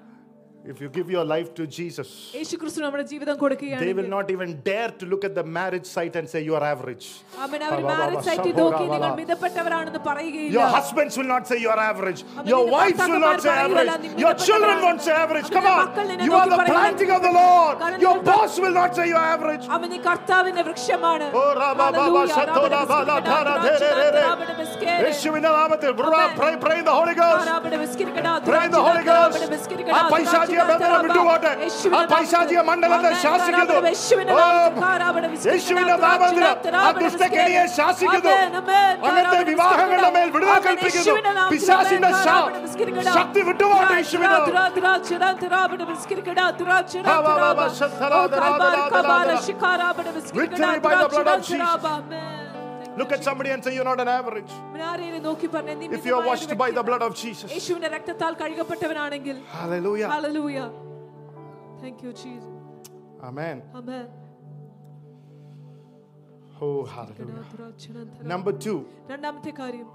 If you give your life to Jesus, യേശു ക്രിസ്തു നമ്മുടെ ജീവിതം they will കൊടുക്കുകയാണ് not even dare to look at the marriage site and say, You are average. അവൻ അവർ Ba, ba, ba, marriage ba, സൈറ്റിൽ shabba, നോക്കി ba, നിങ്ങൾ ba. മിതപ്പെട്ടവരാണെന്ന് പറയുകയില്ല Your husbands will not say you are average. Amen. Your നിന്റെ wives will not say ഭർത്താക്കന്മാർ average. പറയില്ല, നീ Your children മിതപ്പെട്ടവരാണ്. won't say average. Come അവന്റെ on. മക്കൾ നിന്നെ You are the നോക്കി പറയില്ല. planting of the Lord. കാരണം Your നിങ്ങൾ boss will not say you are average. അവൻ നീ കർത്താവിന്റെ വൃക്ഷമാണ് Oh, Rabba, Baba, Hallelujah. Shato, രാബടെ Rabba, La, ബിസ്കിരിക്കടാ, Tara, ദ്രാക്ഷ, Dere, Dere. രാബടെ ബിസ്കേരെ. യേശുവിന്റെ നാമത്തിൽ Amen. pray, pray in the Holy Ghost. രാബടെ ബിസ്കിരിക്കടാ, Pray in the ദ്രാക്ഷ, Holy Ghost. രാബടെ ബിസ്കിരിക്കടാ, ആ പൈശാചിക ദ്രാക്ഷ, ബന്ധനം രാബ. വിട്ടുപോട്ടെ. യേശുവിന്റെ ആ പൈശാചിക നാമത്തിൽ. മണ്ഡലത്തെ Amen. ശാസിക്കുന്നു. രാബടെ യേശുവിന്റെ ഓ, നാമത്തിൽ. രാബടെ ബിസ്കിരിക്കടാ, യേശുവിന്റെ ദ്രാക്ഷ, നാമത്തിൽ ആ രാബടെ ദുഷ്ടക്കെണിയെ ബിസ്കേരെ. ശാസിക്കുന്നു Amen, amen. അങ്ങനത്തെ രാബടെ വിവാഹങ്ങളുടെ മേൽ വിടുതൽ Amen. കൽപ്പിക്കുന്നു യേശുവിന്റെ നാമത്തിൽ. പിശാസിന്റെ Amen. ശാ- രാബടെ ബിസ്കിരിക്കടാ. ശക്തി വിട്ടുപോട്ടെ യേശുവിന് ദ്രാ- ദ്രാക്ഷ, രാബടെ ബിസ്കിരിക്കടാ, ദ്രാക്ഷ, Ha, ba, ba, ba, രാബ. shatara, oh, dara, കൽബാര, dara, കബാര, dara. ശിഖാരാബടെ ബിസ്കിരിക്കടാ, Victory by the ദ്രാക്ഷ, blood of രാബ. Jesus. Amen. Look at somebody and say you're not an average. ആരെയും നോക്കി പറഞ്ഞേ, നീ If you are മിതമായ ഒരു washed by the വ്യക്തിയാണ്. blood of Jesus. യേശുവിന്റെ രക്തത്താൽ കഴുകപ്പെട്ടവനാണെങ്കിൽ Hallelujah. Hallelujah. Thank you, Jesus. Amen. Amen. Oh, hallelujah. Number two, രണ്ടാമത്തെ കാര്യം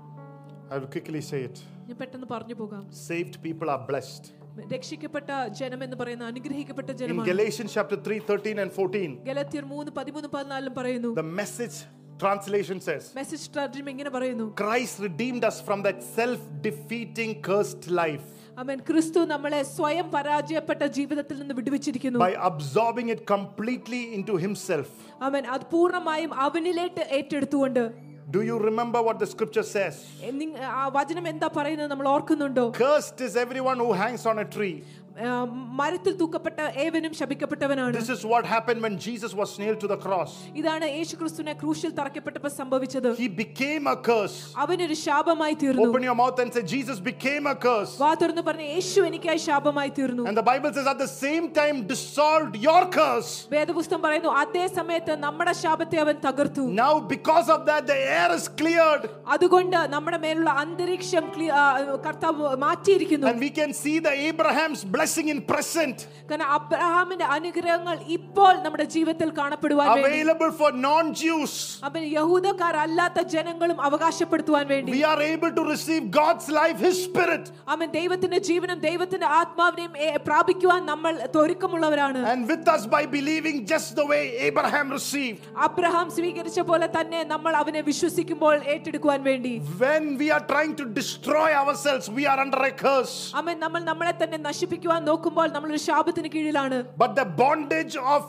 I will quickly say it. ഞാൻ പെട്ടെന്ന് പറഞ്ഞു പോകാം Saved people are blessed. രക്ഷിക്കപ്പെട്ട ജനം എന്ന് പറയുന്ന അനുഗ്രഹിക്കപ്പെട്ട In ജനമാണ് Galatians chapter 3, 13 and 14, ഗലത്യർ മൂന്ന് പതിമൂന്ന് പതിനാലിലും പറയുന്നു the message translation says, message തർജ്ജിമ ഇങ്ങനെ പറയുന്നു Christ redeemed us from that self defeating, cursed life അവൻ ക്രിസ്തു നമ്മളെ സ്വയം പരാജയപ്പെട്ട ജീവിതത്തിൽ നിന്ന് വിടുവിച്ചിരിക്കുന്നു by absorbing it completely into Himself. അവൻ അത് പൂർണ്ണമായും അവനിലേക്ക് ഏറ്റെടുത്തുകൊണ്ട് Do you remember what the scripture says? നിങ്ങ- ആ വചനം എന്താ പറയുന്നത് നമ്മൾ ഓർക്കുന്നുണ്ടോ Cursed is everyone who hangs on a tree. ആ, മരത്തിൽ തൂക്കപ്പെട്ട ഏവനും ശപിക്കപ്പെട്ടവനാണ് This is what happened when Jesus was nailed to the cross. ഇതാണ് യേശു ക്രിസ്തുവിനെ ക്രൂശിൽ തറക്കപ്പെട്ടപ്പോൾ സംഭവിച്ചത് He became a curse. അവനൊരു ശാപമായി തീർന്നു Open your mouth and say, Jesus became a curse. വാ തുറന്ന് പറഞ്ഞ യേശു എനിക്കായി ശാപമായി തീർന്നു And the Bible says, at the same time, dissolved your curse. വേദപുസ്തകം പറയുന്നു അതേ സമയത്ത് നമ്മുടെ ശാപത്തെ അവൻ തകർത്തു Now, because of that, the air is cleared. അതുകൊണ്ട് നമ്മുടെ മേലുള്ള അന്തരീക്ഷം ക്ലി- ആ, കർത്താവ് മാറ്റിയിരിക്കുന്നു And we can see the Abraham's blessing in present, കാരണം അബ്രഹാമിന്റെ അനുഗ്രഹങ്ങൾ ഇപ്പോൾ നമ്മുടെ ജീവിതത്തിൽ കാണപ്പെടുവാൻ വേണ്ടി available for non-Jews. അവൻ യഹൂദക്കാരല്ലാത്ത ജനങ്ങളും അവകാശപ്പെടുത്തുവാൻ വേണ്ടി We are able to receive God's life, His Spirit. അവൻ ദൈവത്തിന്റെ ജീവനും ദൈവത്തിന്റെ ആത്മാവിനെയും ഏ, പ്രാപിക്കുവാൻ നമ്മൾ ഒരുക്കമുള്ളവരാണ് And with us by believing just the way Abraham received. Abraham സ്വീകരിച്ച പോലെ തന്നെ നമ്മൾ അവനെ വിശ്വസിക്കുമ്പോൾ ഏറ്റെടുക്കുവാൻ വേണ്ടി When we are trying to destroy ourselves, we are under a curse. അവൻ നമ്മൾ നമ്മളെ തന്നെ നശിപ്പിക്കുവാൻ നോക്കുമ്പോൾ നമ്മൾ ഒരു ശാപത്തിന് കീഴിലാണ് But the bondage of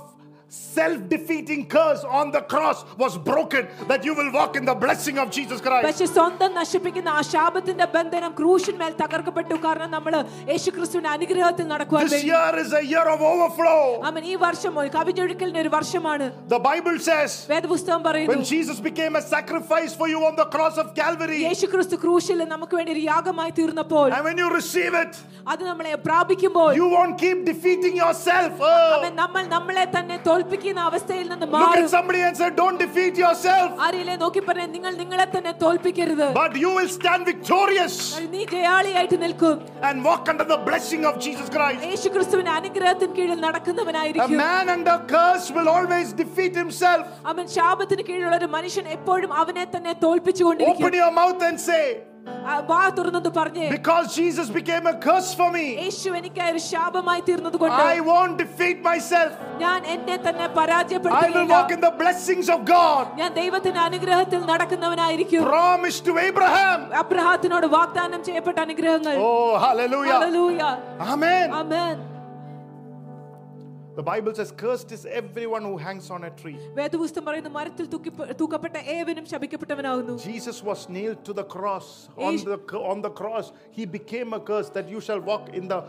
self defeating curse on the cross was broken, that you will walk in the blessing of Jesus Christ. പക്ഷെ സ്വന്തം നശിപ്പിക്കുന്ന ആ ശാപത്തിന്റെ ബന്ധനം ക്രൂശിന്മേൽ തകർക്കപ്പെട്ടു കാരണം നമ്മൾ യേശു ക്രിസ്തുവിന്റെ അനുഗ്രഹത്തിൽ നടക്കുവാൻ This വേണ്ടി year is a year of overflow. അവൻ ഈ വർഷം ഒരു കവിഞ്ഞൊഴുക്കലിന്റെ ഒരു വർഷമാണ് The Bible says, വേദപുസ്തകം when പറയുന്നു Jesus became a sacrifice for you on the cross of Calvary, യേശു ക്രിസ്തു ക്രൂശിൽ നമുക്ക് വേണ്ടി ഒരു യാഗമായി തീർന്നപ്പോൾ and when you receive it, അത് നമ്മളെ പ്രാപിക്കുമ്പോൾ you won't keep defeating yourself. Oh. അവൻ നമ്മൾ നമ്മളെ തന്നെ തോൽപ്പിക്കുന്ന അവസ്ഥയിൽ നിന്ന് Look മാറും at somebody and say, Don't defeat yourself, ആരെയിലെ നോക്കി പറയാൻ നിങ്ങൾ നിങ്ങളെ തന്നെ തോൽപ്പിക്കരുത് but you will stand victorious നീ ജയാളിയായിട്ട് നിൽക്കും and walk under the blessing of Jesus Christ. യേശു ക്രിസ്തുവിന്റെ അനുഗ്രഹത്തിന് കീഴിൽ A നടക്കുന്നവനായിരിക്കും man under curse will always defeat himself. അവൻ ശാപത്തിന് കീഴിലുള്ള ഒരു മനുഷ്യൻ എപ്പോഴും അവനെ തന്നെ തോൽപ്പിച്ചുകൊണ്ടിരിക്കും Open your mouth and say, ആ, വാ തുറന്നത് പറഞ്ഞേ Because Jesus became a curse for me, യേശു എനിക്കായി ഒരു ശാപമായി തീർന്നത് കൊണ്ട് I won't defeat myself. ഞാൻ എന്നെ തന്നെ I will പരാജയപ്പെടുത്തുകയില്ല walk in the blessings of God. ഞാൻ ദൈവത്തിന്റെ അനുഗ്രഹത്തിൽ നടക്കുന്നവനായിരിക്കും Promised to Abraham. അബ്രഹാത്തിനോട് വാഗ്ദാനം ചെയ്യപ്പെട്ട അനുഗ്രഹങ്ങൾ Oh, hallelujah. Hallelujah. Amen. Amen. The Bible says, Cursed is everyone who hangs on a tree. വേദപുസ്തകം പറയുന്നു മരത്തിൽ തൂക്കി- തൂക്കപ്പെട്ട ഏവനും ശപിക്കപ്പെട്ടവനാകുന്നു Jesus was nailed to the cross. On Yes. the, on the cross, he became a curse that you shall walk in the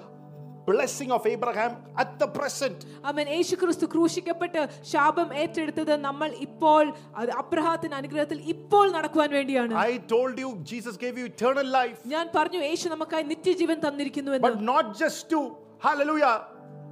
blessing of Abraham at the present. അവൻ യേശു ക്രിസ്തു ക്രൂശിക്കപ്പെട്ട് ശാപം ഏറ്റെടുത്തത് നമ്മൾ ഇപ്പോൾ അത് അബ്രഹാത്തിന്റെ അനുഗ്രഹത്തിൽ ഇപ്പോൾ നടക്കുവാൻ വേണ്ടിയാണ് I told you, Jesus gave you eternal life, ഞാൻ പറഞ്ഞു യേശു നമുക്കായി നിത്യജീവൻ തന്നിരിക്കുന്നു എന്ന് but not just to, hallelujah,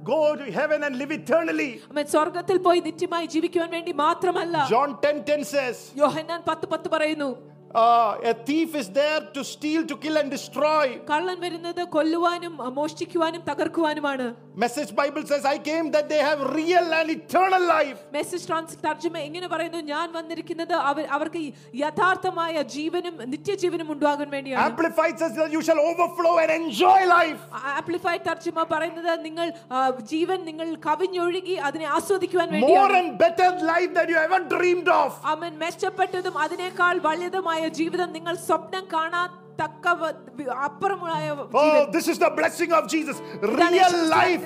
go to heaven and live eternally. അവൻ സ്വർഗത്തിൽ പോയി നിത്യമായി ജീവിക്കുവാൻ വേണ്ടി മാത്രമല്ല John 10 10 says, യോഹന്നാൻ പത്ത് പത്ത് പറയുന്നു uh, a thief is there to steal, to kill, and destroy. കള്ളൻ വരുന്നത് കൊല്ലുവാനും അഹ് മോഷ്ടിക്കുവാനും തകർക്കുവാനുമാണ് Message Bible says, I came that they have real and eternal life. Message trans തർജ്ജമ എങ്ങനെ പറയുന്നു ഞാൻ വന്നിരിക്കുന്നത് അവർ അവർക്ക് ഈ യഥാർത്ഥമായ ജീവനും നിത്യജീവനും ഉണ്ടാകാൻ വേണ്ടിയാണ് Amplified says that you shall overflow and enjoy life. Amplified തർജ്ജമ പറയുന്നത് നിങ്ങൾ ആ, ജീവൻ നിങ്ങൾ കവിഞ്ഞൊഴുകി അതിനെ ആസ്വദിക്കുവാൻ More വേണ്ടിയാണ് and better life than you ever dreamed of. അവൻ മെച്ചപ്പെട്ടതും അതിനേക്കാൾ വലുതുമായ ജീവിതം നിങ്ങൾ സ്വപ്നം കാണാത്തക്ക വ- വി- അപ്പുറമുള്ള Oh, Jeevan this is the blessing of Jesus. ഇതാണ് Real യേശുക്രിസ്തുവിന്റെ life,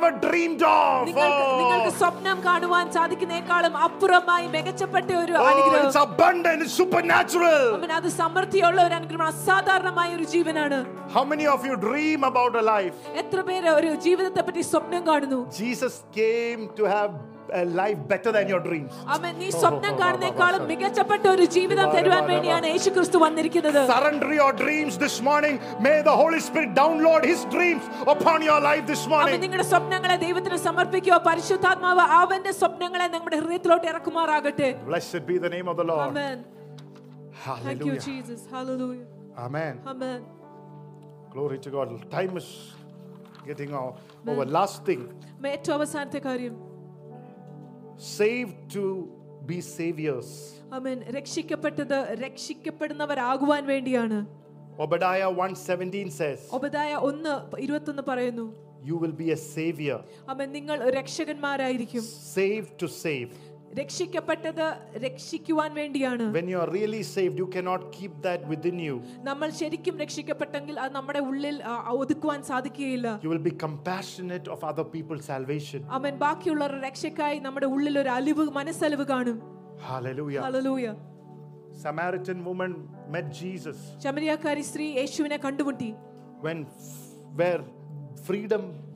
ever dreamed of. നിങ്ങൾക്ക് നിങ്ങൾക്ക് Oh, സ്വപ്നം കാണുവാൻ സാധിക്കുന്നേക്കാളും അപ്പുറമായി മികച്ചപ്പെട്ട ഒരു oh it's അനുഗ്രഹം abundant, it's supernatural. അവൻ അത് സമൃദ്ധിയുള്ള ഒരു അനുഗ്രഹം അസാധാരണമായ ഒരു ജീവനാണ് How many of you dream about a life? എത്ര പേര് ഒരു ജീവിതത്തെ പറ്റി സ്വപ്നം കാണുന്നു Jesus came to have a life better than your dreams. അവൻ നീ സ്വപ്നം കാണുന്നേക്കാളും മികച്ചപ്പെട്ട ഒരു ജീവിതം തരുവാൻ വേണ്ടിയാണ് യേശു ക്രിസ്തു വന്നിരിക്കുന്നത് Surrender your dreams this morning. May the Holy Spirit download His dreams upon your life this അവൻ morning. നിങ്ങളുടെ സ്വപ്നങ്ങളെ ദൈവത്തിന് സമർപ്പിക്കുക പരിശുദ്ധാത്മാവ് അവന്റെ സ്വപ്നങ്ങളെ നമ്മുടെ ഹൃദയത്തിലോട്ട് ഇറക്കുമാറാകട്ടെ Blessed be the name of the Lord. Amen. Thank you, Hallelujah. Jesus. Hallelujah. Amen. Amen. Glory to God. Time is getting o- over. Last thing may- ഏറ്റവും അവസാനത്തെ കാര്യം saved to be saviors. അവൻ രക്ഷിക്കപ്പെട്ടത് രക്ഷിക്കപ്പെടുന്നവരാകുവാൻ വേണ്ടിയാണ് Obadiah 1:17 says, ഒബദായ ഒന്ന് ഇരുപത്തൊന്ന് പറയുന്നു You will be a savior, അവൻ നിങ്ങൾ രക്ഷകന്മാരായിരിക്കും saved to save. രക്ഷിക്കപ്പെട്ടത് രക്ഷിക്കുവാൻ വേണ്ടിയാണ് When you are really saved, you cannot keep that within you. നമ്മൾ ശരിക്കും രക്ഷിക്കപ്പെട്ടെങ്കിൽ അത് നമ്മുടെ ഉള്ളിൽ ഒതുക്കുവാൻ സാധിക്കുകയില്ല You will be compassionate of other people's salvation. അവൻ ബാക്കിയുള്ളവരുടെ രക്ഷയ്ക്കായി നമ്മുടെ ഉള്ളിൽ ഒരു അലിവ് മനസ്സലിവ് കാണും Hallelujah. hallelujah Samaritan woman met Jesus ശമരിയാക്കാരി സ്ത്രീ യേശുവിനെ കണ്ടുമുട്ടി when where freedom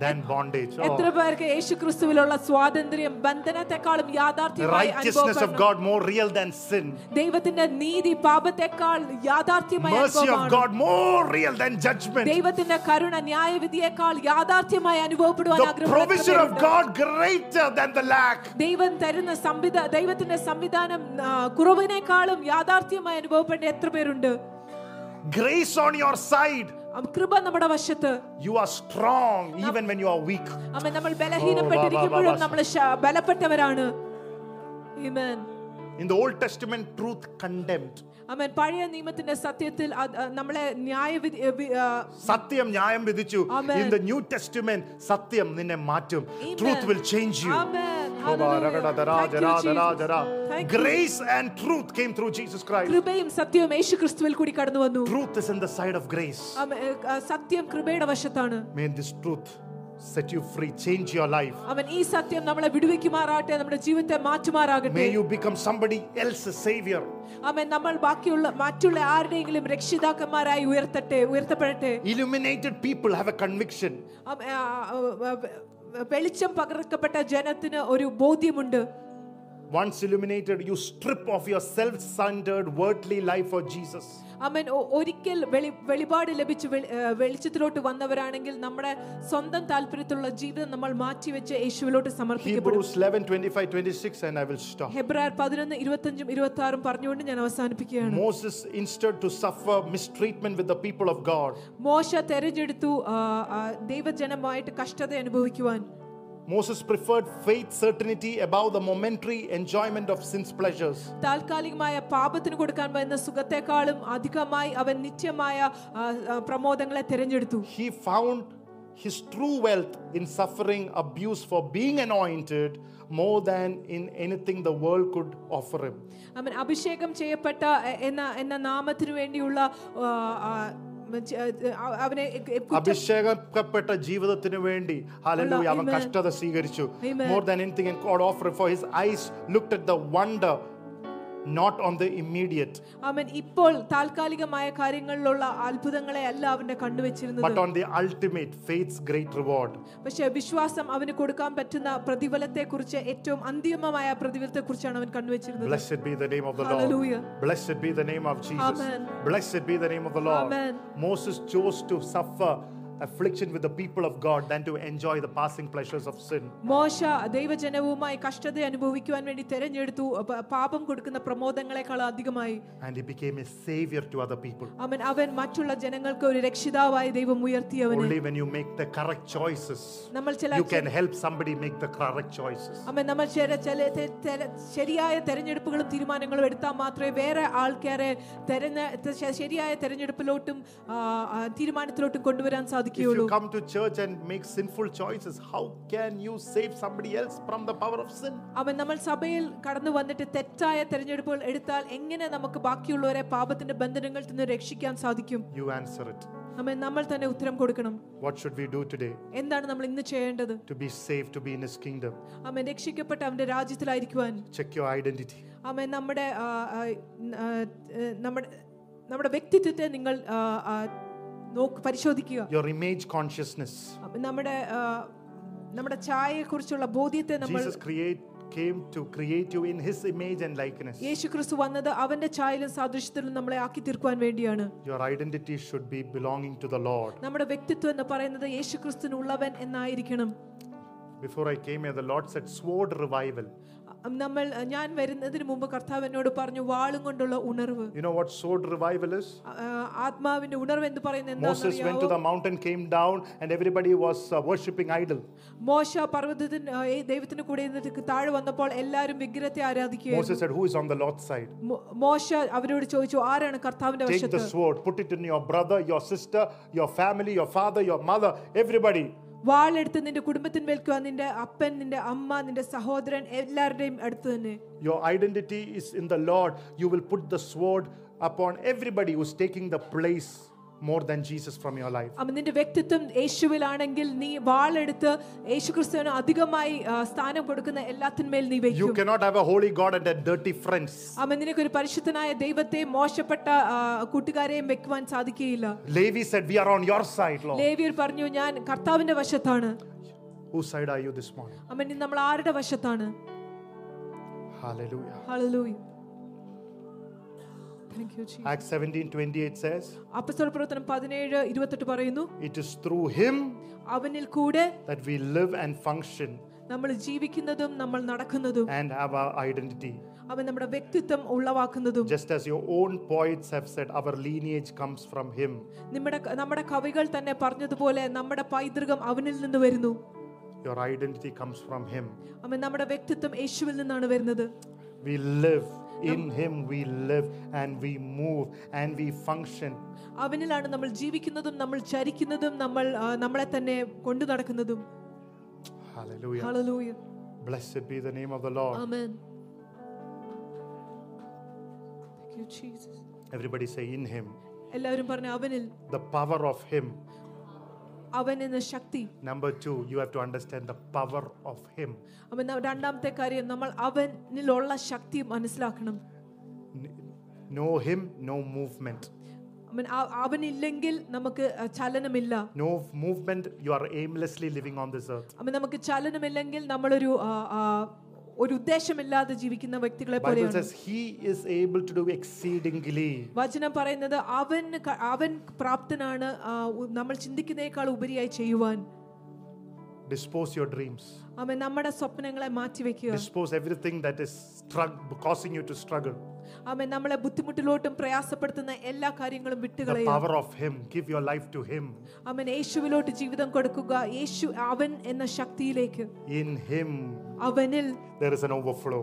than bondage? Oh, എത്ര പേർക്ക് യേശു ക്രിസ്തുവിലുള്ള സ്വാതന്ത്ര്യം ബന്ധനത്തെക്കാളും the യാഥാർത്ഥ്യമായി righteousness of അനുഭവപ്പെടണം. God more real than sin. ദൈവത്തിന്റെ നീതി പാപത്തെക്കാൾ യാഥാർത്ഥ്യമായി Mercy of അനുഭവമാണ്. God more real than judgment. ദൈവത്തിന്റെ കരുണ ന്യായവിധിയേക്കാൾ യാഥാർത്ഥ്യമായി അനുഭവപ്പെടുവാൻ The ആഗ്രഹമുള്ള എത്ര provision of പേരുണ്ട്? God greater than the lack. ദൈവം തരുന്ന സംവിധ ദൈവത്തിന്റെ സംവിധാനം ആ, കുറവിനേക്കാളും യാഥാർത്ഥ്യമായി അനുഭവപ്പെട്ട എത്ര പേരുണ്ട് Grace on your side. ആ, കൃപ നമ്മുടെ വശത്ത് You are strong even when you are weak. അമ്മ നമ്മൾ ബലഹീനപ്പെട്ടിരിക്കുമ്പോഴും നമ്മൾ ശ- ബലപ്പെട്ടവരാണ് Amen. In the Old Testament, truth condemned. അമ്മൻ പഴയ നിയമത്തിന്റെ സത്യത്തിൽ അത്, ആ, നമ്മളെ ന്യായവിധി ഏ, വി- ആ, സത്യം ന്യായം വിധിച്ചു Amen. In the New Testament, സത്യം നിന്നെ മാറ്റും Amen. Truth will change you. Amen. Oh, Hallelujah. ragada, dara, Thank you, jara, Jesus. dara, jara. Thank you. Grace and truth came through Jesus Christ. കൃപയും സത്യവും യേശു ക്രിസ്തുവിൽ കൂടി കടന്നു വന്നു Truth is in the side of grace. അമ്മ, ഏ, ആ, സത്യം കൃപയുടെ വശത്താണ് May this truth set you free, change your life. അവൻ ഈ സത്യം നമ്മളെ വിടുവിക്കുമാറാട്ടെ നമ്മുടെ ജീവിതത്തെ മാറ്റുമാറാകട്ടെ May you become somebody else's savior. അവൻ നമ്മൾ ബാക്കിയുള്ള മറ്റുള്ള ആരുടെയെങ്കിലും രക്ഷിതാക്കന്മാരായി ഉയർത്തട്ടെ ഉയർത്തപ്പെടട്ടെ Illuminated people have a conviction. വെളിച്ചം പകർക്കപ്പെട്ട ജനത്തിന് ഒരു ബോധ്യമുണ്ട്. Once illuminated, you strip off your self centered, worldly life for Jesus. അവൻ ഒ- ഒരിക്കൽ വെളി വെളിപാട് ലഭിച്ച് വെളി- ഏ, വെളിച്ചത്തിലോട്ട് വന്നവരാണെങ്കിൽ നമ്മുടെ സ്വന്തം താല്പര്യത്തിലുള്ള ജീവിതം നമ്മൾ മാറ്റിവെച്ച് യേശുവിലോട്ട് സമർപ്പിക്കപ്പെടും Hebrews 11 25 26, and I will stop. ഹെബ്രായർ പതിനൊന്ന് ഇരുപത്തഞ്ചും ഇരുപത്തി ആറും പറഞ്ഞുകൊണ്ട് ഞാൻ അവസാനിപ്പിക്കുകയാണ് Moses instead to suffer mistreatment with the people of God. മോശ തെരഞ്ഞെടുത്തു ആ, ആ, ദൈവജനമായിട്ട് കഷ്ടത അനുഭവിക്കുവാൻ Moses preferred faith certainty above the momentary enjoyment of sin's pleasures. താൽക്കാലികമായ പാപത്തിന് കൊടുക്കാൻ വരുന്ന സുഖത്തെക്കാളും അധികമായി അവൻ നിത്യമായ ആ, ആ, പ്രമോദങ്ങളെ തിരഞ്ഞെടുത്തു He found his true wealth in suffering abuse for being anointed more than in anything the world could offer him. അവൻ അഭിഷേകം ചെയ്യപ്പെട്ട എ- എന്ന എന്ന നാമത്തിനു വേണ്ടിയുള്ള ആ, ആ, ച- ആ, അവനെ കുറ്റം- അഭിഷേകപ്പെട്ട ജീവിതത്തിന് വേണ്ടി ഹല്ലേലൂയ അവൻ Amen. കഷ്ടത സ്വീകരിച്ചു Amen. more than anything in God offered for his eyes looked at the wonder not on the immediate അവൻ ഇപ്പോൾ താൽക്കാലികമായ കാര്യങ്ങളിലുള്ള അത്ഭുതങ്ങളെ അല്ല അവന്റെ കണ്ണുവെച്ചിരുന്നത് but on the ultimate faith's great reward പക്ഷെ വിശ്വാസം അവന് കൊടുക്കാൻ പറ്റുന്ന പ്രതിഫലത്തെ കുറിച്ച് ഏറ്റവും അന്തിമമായ പ്രതിഫലത്തെ കുറിച്ചാണ് അവൻ കണ്ണുവെച്ചിരുന്നത് blessed be the name of the Hallelujah. Lord blessed be the name of Jesus Amen. blessed be the name of the Lord Amen. Moses chose to suffer affliction with the people of God than to enjoy the passing pleasures of sin മോശ ദൈവജനവുമായി കഷ്ടത അനുഭവിക്കുവാൻ വേണ്ടി തെരഞ്ഞെടുത്തു പ- പാപം കൊടുക്കുന്ന പ്രമോദങ്ങളെക്കാൾ അധികമായി and he became a savior to other people അവൻ അവൻ മറ്റുള്ള ജനങ്ങൾക്ക് ഒരു രക്ഷിതാവായി ദൈവം ഉയർത്തി അവനെ only when you make the correct choices നമ്മൾ ചില you can help somebody make the correct choices അവൻ നമ്മൾ ചില ചില തെ- തെര- ശരിയായ തെരഞ്ഞെടുപ്പുകളും തീരുമാനങ്ങളും എടുത്താൽ മാത്രമേ വേറെ ആൾക്കാരെ തെരഞ്ഞ തെ- ശ- ശരിയായ തെരഞ്ഞെടുപ്പിലോട്ടും ആ, ആ, തീരുമാനത്തിലോട്ടും കൊണ്ടുവരാൻ if സാധിക്കുകയുള്ളൂ you come to church and make sinful choices how can you save somebody else from the power of sin അവൻ നമ്മൾ സഭയിൽ കടന്നു വന്നിട്ട് തെറ്റായ തെരഞ്ഞെടുപ്പുകൾ എടുത്താൽ എങ്ങനെ നമുക്ക് ബാക്കിയുള്ളവരെ പാപത്തിന്റെ ബന്ധനങ്ങളിൽ നിന്ന് രക്ഷിക്കാൻ സാധിക്കും you answer it അവൻ നമ്മൾ തന്നെ ഉത്തരം കൊടുക്കണം what should we do today എന്താണ് നമ്മൾ ഇന്ന് ചെയ്യേണ്ടത് to be saved to be in his kingdom അവൻ രക്ഷിക്കപ്പെട്ട് അവന്റെ രാജ്യത്തിലായിരിക്കുവാൻ check your identity അവൻ നമ്മുടെ ആ, ആ, ആ, ഏ, നമ്മുടെ നമ്മുടെ വ്യക്തിത്വത്തെ നിങ്ങൾ ആ, ആ, നോക്ക് പരിശോധിക്കുക your image consciousness നമ്മുടെ നമ്മുടെ ഛായയെക്കുറിച്ചുള്ള ബോധ്യത്തെ നമ്മൾ jesus create came to create you in his image and likeness യേശു വന്നത് അവന്റെ ഛായയിലും സാദൃശ്യത്തിലും നമ്മളെ ആക്കി തീർക്കുവാൻ വേണ്ടിയാണ് your identity should be belonging to the lord നമ്മുടെ വ്യക്തിത്വം എന്ന് പറയുന്നത് യേശു ക്രിസ്തുവിനുള്ളവൻ എന്നായിരിക്കണം before i came here the lord said sword revival നമ്മൾ ഞാൻ വരുന്നതിന് മുമ്പ് കർത്താവ് എന്നോട് പറഞ്ഞു വാളും കൊണ്ടുള്ള ഉണർവ് You know what sword revival is? ആ, ആത്മാവിന്റെ ഉണർവ് എന്ന് പറയുന്നത് Moses went to the mountain, came down, and everybody was uh, worshipping idol. മോശ പർവ്വതത്തിന് ആ, ഈ ദൈവത്തിന് കൂടെ ഇരുന്നിട്ട് താഴെ വന്നപ്പോൾ എല്ലാവരും വിഗ്രഹത്തെ ആരാധിക്കുകയായിരുന്നു Moses said, Who is on the Lord's side? മോ- മോശ അവരോട് ചോദിച്ചു ആരാണ് കർത്താവിന്റെ Take വശത്ത് the sword, put it in your brother, your sister, your family, your father, your mother, everybody. വാളെടുത്ത് നിന്റെ കുടുംബത്തിന്മേൽക്കുക നിന്റെ അപ്പൻ നിന്റെ അമ്മ നിന്റെ സഹോദരൻ എല്ലാവരുടെയും അടുത്ത് തന്നെ Your identity is in the Lord. You will put the sword upon everybody who's taking the place more than Jesus from your life. അമ്മ നിന്റെ വ്യക്തിത്വം യേശുവിലാണെങ്കിൽ നീ വാളെടുത്ത് യേശുക്രിസ്തുവിന് അധികമായി സ്ഥാനം കൊടുക്കുന്ന എല്ലാത്തിന്മേൽ നീ You വയ്ക്കും cannot have a holy God and a dirty friends. അമ്മ നിനക്ക് ഒരു പരിശുദ്ധനായ ദൈവത്തെ മോശപ്പെട്ട കൂട്ടുകാരെയും വെക്കുവാൻ സാധിക്കുകയില്ല Levi said, We are on your side, Lord. ലേവിയർ പറഞ്ഞു ഞാൻ കർത്താവിന്റെ വശത്താണ് Whose side are you this morning? അമ്മ നീ നമ്മൾ ആരുടെ വശത്താണ് Hallelujah. Hallelujah Thank you, Jesus. Acts 17 28 says, അപ്പസ്തല പ്രവർത്തനം പതിനേഴ് ഇരുപത്തെട്ട് പറയുന്നു It is through him അവനിൽ കൂടെ that we live and function നമ്മൾ ജീവിക്കുന്നതും നമ്മൾ നടക്കുന്നതും and have our identity. അവൻ നമ്മുടെ വ്യക്തിത്വം ഉളവാക്കുന്നതും Just as your own poets have said, our lineage comes from him. നമ്മുടെ നമ്മുടെ കവികൾ തന്നെ പറഞ്ഞതുപോലെ നമ്മുടെ പൈതൃകം അവനിൽ നിന്ന് വരുന്നു Your identity comes from him. അവൻ നമ്മുടെ വ്യക്തിത്വം യേശുവിൽ നിന്നാണ് വരുന്നത് We live in him, we live and we move and we function. അവനിലാണ് നമ്മൾ ജീവിക്കുന്നതും നമ്മൾ ചരിക്കുന്നതും നമ്മൾ ആ, നമ്മളെ തന്നെ കൊണ്ടു നടക്കുന്നതും Hallelujah. Hallelujah Blessed be the name of the Lord. Amen Thank you, Jesus. Everybody say, In him. എല്ലാവരും പറഞ്ഞു അവനിൽ The power of him. അവൻ എന്ന ശക്തി Number two, you have to understand the power of him. അവൻ ന- രണ്ടാമത്തെ കാര്യം നമ്മൾ അവനിലുള്ള ശക്തി മനസ്സിലാക്കണം N- Know him, no movement. അവൻ ആ- അവനില്ലെങ്കിൽ നമുക്ക് ആ, ചലനമില്ല No movement, you are aimlessly living on this earth. അവൻ നമുക്ക് ചലനമില്ലെങ്കിൽ നമ്മളൊരു ആ, ആ, ഒരു ഉദ്ദേശമില്ലാതെ ജീവിക്കുന്ന വ്യക്തികളെ Bible പോലെയാണ് says he is able to do exceedingly. വചനം പറയുന്നത് അവൻ ക- അവൻ പ്രാപ്തനാണ് ആ, ഉ- നമ്മൾ ചിന്തിക്കുന്നതിനേക്കാൾ ഉപരിയായി ചെയ്യുവാൻ Dispose your dreams. അവൻ നമ്മുടെ സ്വപ്നങ്ങളെ മാറ്റിവെക്കുക Dispose everything that is strugg- causing you to struggle. അവൻ നമ്മളെ ബുദ്ധിമുട്ടിലോട്ടും പ്രയാസപ്പെടുത്തുന്ന എല്ലാ കാര്യങ്ങളും The വിട്ടുകളയുക power of him. Give your life to him. അവൻ യേശുവിലോട്ട് ജീവിതം കൊടുക്കുക യേശു അവൻ എന്ന ശക്തിയിലേക്ക് In him, അവനിൽ there is an overflow.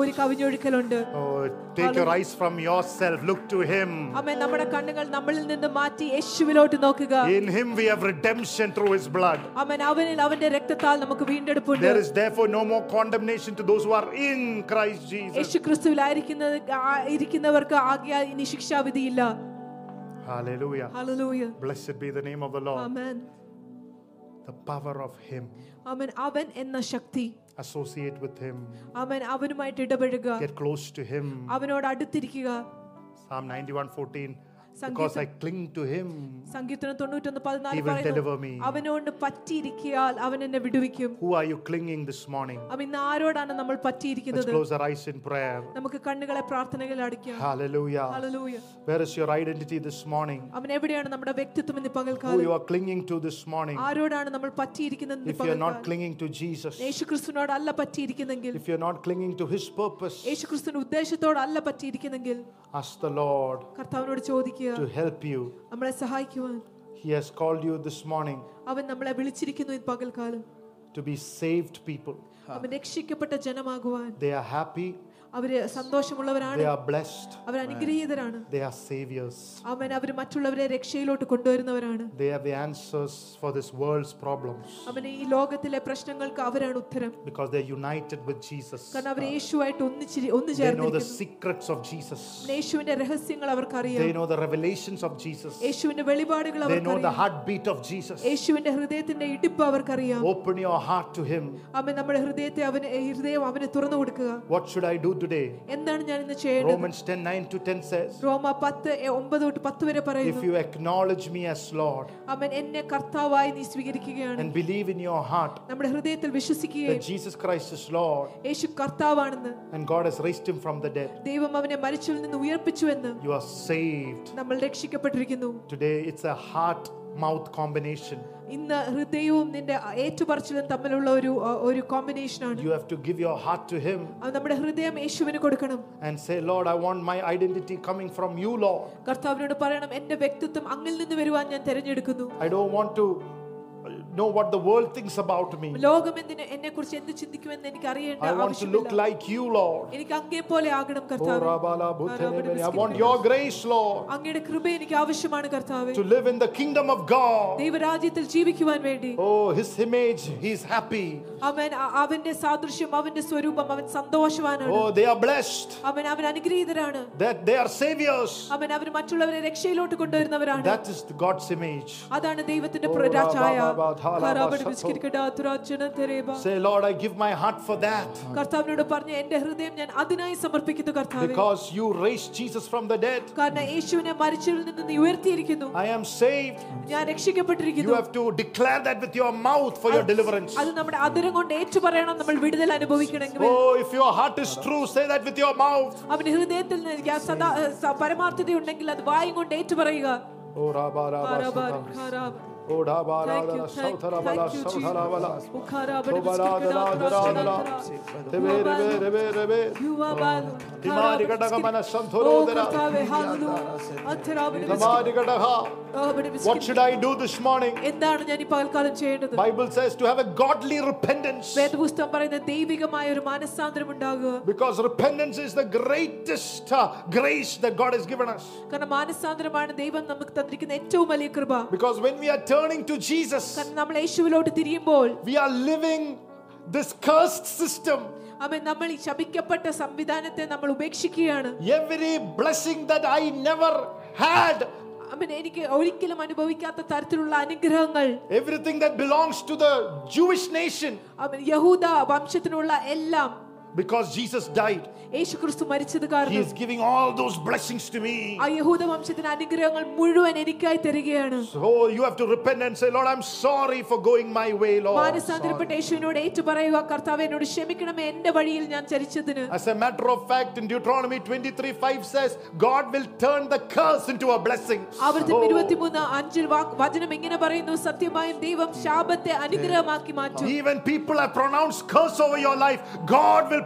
ഒരു കവിഞ്ഞൊഴുക്കലുണ്ട് Oh, take your eyes from yourself. Look to him. അവൻ നമ്മുടെ കണ്ണുകൾ നമ്മളിൽ നിന്ന് മാറ്റി യേശുവിലോട്ട് നോക്കുക In him, we have redemption through his blood. അവൻ അവനിൽ അവന്റെ രക്തത്താൽ നമുക്ക് വീണ്ടെടുപ്പുണ്ട് There is therefore no more condemnation to those who are in Christ Jesus. യേശു ക്രിസ്തുവിലായിരിക്കുന്നത് ആ- ഇരിക്കുന്നവർക്ക് ആകിയാൽ ഇനി ശിക്ഷാവിധിയില്ല Hallelujah. Hallelujah Blessed be the name of the Lord. Amen The power of him. അവൻ അവൻ എന്ന ശക്തി Associate with him. അവൻ അവനുമായിട്ട് ഇടപെടുക Get close to him. അവനോട് അടുത്തിരിക്കുക Psalm 91 14. Sangeetha- Because I cling to him. സങ്കീർത്തനം തൊണ്ണൂറ്റൊന്ന് പതിനാല് He will deliver പറയുന്നു me. അവനോട് പറ്റിയിരിക്കിയാൽ അവൻ എന്നെ വിടുവിക്കും Who are you clinging this morning? അവൻ ഇന്ന് ആരോടാണ് നമ്മൾ Let's പറ്റിയിരിക്കുന്നത് close our eyes in prayer. നമുക്ക് കണ്ണുകളെ പ്രാർത്ഥനകളിൽ അടയ്ക്കാം Hallelujah. Hallelujah Where is your identity this morning? അവൻ എവിടെയാണ് നമ്മുടെ വ്യക്തിത്വം ഇന്ന് Who പകൽക്കാലം you are clinging to this morning? ആരോടാണ് നമ്മൾ പറ്റിയിരിക്കുന്നത് ഇന്ന് If you're not പകൽക്കാലം clinging to Jesus, Yeshu ക്രിസ്തുവിനോടല്ല പറ്റിയിരിക്കുന്നെങ്കിൽ if you're not clinging to his purpose, യേശു ക്രിസ്തുവിന്റെ ഉദ്ദേശത്തോടല്ല പറ്റിയിരിക്കുന്നെങ്കിൽ ask the Lord കർത്താവിനോട് ചോദിക്കുക to help you. നമ്മളെ സഹായിക്കുവാൻ He has called you this morning അവൻ നമ്മളെ വിളിച്ചിരിക്കുന്നു ഈ പകൽക്കാലം to be saved people. അവൻ രക്ഷിക്കപ്പെട്ട ജനമാകുവാൻ They are happy, അവര് സന്തോഷമുള്ളവരാണ് they are blessed, our അനുഗ്രഹീതരാണ് they are saviors. അവൻ അവർ മറ്റുള്ളവരെ രക്ഷയിലോട്ട് കൊണ്ടുവരുന്നവരാണ് They have the answers for this world's problems അവൻ ഈ ലോകത്തിലെ പ്രശ്നങ്ങൾക്ക് അവരാണ് ഉത്തരം because they're united with Jesus. കാരണം അവർ യേശുവായിട്ട് ഒന്നിച്ചിരി ഒന്നു They know the ചേർന്നിരിക്കുന്നു secrets of Jesus. യേശുവിന്റെ രഹസ്യങ്ങൾ അവർക്കറിയാം They know the revelations of Jesus. യേശുവിന്റെ വെളിപാടുകൾ They know the അവർക്കറിയാം heartbeat of Jesus. യേശുവിന്റെ ഹൃദയത്തിന്റെ ഇടിപ്പ് അവർക്കറിയാം Open your heart to Him. അവൻ നമ്മുടെ ഹൃദയത്തെ അവന് ഹൃദയം അവന് തുറന്നു കൊടുക്കുക What should I do today? എന്താണ് ഞാൻ ഇന്ന് ചെയ്യേണ്ടത് Romans 10 9 to 10 says, റോമ പത്ത് എ- ഒമ്പത് തൊട്ട് പത്ത് വരെ If പറയുന്നു you acknowledge me as Lord അവൻ എന്നെ കർത്താവായി നീ സ്വീകരിക്കുകയാണ് and believe in your heart നമ്മുടെ ഹൃദയത്തിൽ that വിശ്വസിക്കുകയും Jesus Christ is Lord Yeshu കർത്താവാണെന്ന് and God has raised him from the dead, ദൈവം അവനെ മരിച്ചതിൽ നിന്ന് ഉയർപ്പിച്ചുവെന്ന് you are saved. നമ്മൾ രക്ഷിക്കപ്പെട്ടിരിക്കുന്നു Today it's a heart mouth combination. ഇന്ന് ഹൃദയവും നിന്റെ ഏറ്റുപറച്ചിലും തമ്മിലുള്ള ഒരു ഒരു കോമ്പിനേഷൻ ആണ് You have to give your heart to Him അത് നമ്മുടെ ഹൃദയം യേശുവിന് കൊടുക്കണം and say, Lord, I want my identity coming from you, Lord. കർത്താവിനോട് പറയണം എന്റെ വ്യക്തിത്വം അങ്ങിൽ നിന്ന് വരുവാൻ ഞാൻ തിരഞ്ഞെടുക്കുന്നു I don't want to know what the world thinks about me. ലോകം എന്തിന് എന്നെ കുറിച്ച് എന്ത് ചിന്തിക്കുമെന്ന് എനിക്ക് അറിയേണ്ട I want to look ആവശ്യമില്ല like you, Lord. എനിക്ക് അങ്ങേ പോലെ ആകണം Oh, കർത്താവ് Rabala Bhutanebele. I want your grace, Lord, അങ്ങയുടെ കൃപ എനിക്ക് ആവശ്യമാണ് കർത്താവ് to live in the kingdom of God. ദൈവരാജ്യത്തിൽ ജീവിക്കുവാൻ വേണ്ടി Oh, His image, He's happy. അവൻ അ- അവന്റെ സാദൃശ്യം അവന്റെ സ്വരൂപം അവൻ സന്തോഷവാനാണ് Oh, they are blessed അവൻ അവൻ അനുഗ്രഹീതരാണ് that they are saviors. അവൻ അവർ മറ്റുള്ളവരെ രക്ഷയിലോട്ട് കൊണ്ടുവരുന്നവരാണ് That is God's image. അതാണ് ദൈവത്തിന്റെ Oh, പ്രരാചായ ba, ba, ba, thala, ba, ഹരാബടി shato. ബിസ്കിരിക്കടാ, തുരാജന തെരേബ. Say, Lord, I give my heart for that കർത്താവിനോട് പറഞ്ഞ എന്റെ ഹൃദയം ഞാൻ അതിനായി സമർപ്പിക്കുന്നു കർത്താവ് because you raised Jesus from the dead. കാരണം യേശുവിനെ മരിച്ചതിൽ നിന്ന് നീ ഉയർത്തിയിരിക്കുന്നു I am saved. ഞാൻ You രക്ഷിക്കപ്പെട്ടിരിക്കുന്നു have to declare that with your mouth for your deliverance. അത് നമ്മുടെ അതിരം കൊണ്ട് ഏറ്റു പറയണം നമ്മൾ വിടുതൽ അനുഭവിക്കണമെങ്കിൽ Oh, if your heart is true, say that with your mouth. അവന്റെ ഹൃദയത്തിൽ നിന്ന് ഞാൻ സദാ സ- പരമാർത്ഥത ഉണ്ടെങ്കിൽ അത് വായും കൊണ്ട് ഏറ്റു പറയുക Oh, Rabba, Rabba, what should I do this morning? Bible says to have a godly repentance. Because repentance is the greatest uh, grace that God has given us. Because when we are turning to Jesus, കാരണം നമ്മൾ യേശുവിലോട്ട് തിരിയുമ്പോൾ we are living this cursed system. അവൻ നമ്മൾ ഈ ശപിക്കപ്പെട്ട സംവിധാനത്തെ നമ്മൾ ഉപേക്ഷിക്കുകയാണ് Every blessing that I never had, അവൻ എനിക്ക് ഒരിക്കലും അനുഭവിക്കാത്ത തരത്തിലുള്ള അനുഗ്രഹങ്ങൾ everything that belongs to the Jewish nation, അവൻ യഹൂദ വംശത്തിനുള്ള എല്ലാം because Jesus died, യേശു ക്രിസ്തു മരിച്ചത് He കാരണം is giving all those blessings to me. ആ യഹൂദ വംശത്തിന് അനുഗ്രഹങ്ങൾ മുഴുവൻ എനിക്കായി തരികയാണ് So you have to repent and say, Lord, I'm sorry for going my way, Lord. മാനസാന്തരപ്പെട്ട യേശുവിനോട് ഏറ്റു പറയുക കർത്താവ് എന്നോട് ക്ഷമിക്കണമേ എന്റെ വഴിയിൽ ഞാൻ ചരിച്ചതിന് As a matter of fact, in Deuteronomy 23 5 says, God will turn the curse into a blessing. ആവർത്തനം Oh, ഇരുപത്തിമൂന്ന് അഞ്ചിൽ വാക്ക് വചനം ഇങ്ങനെ പറയുന്നു സത്യമായും ദൈവം ശാപത്തെ അനുഗ്രഹമാക്കി മാറ്റും even people have pronounced curse over your life, God will,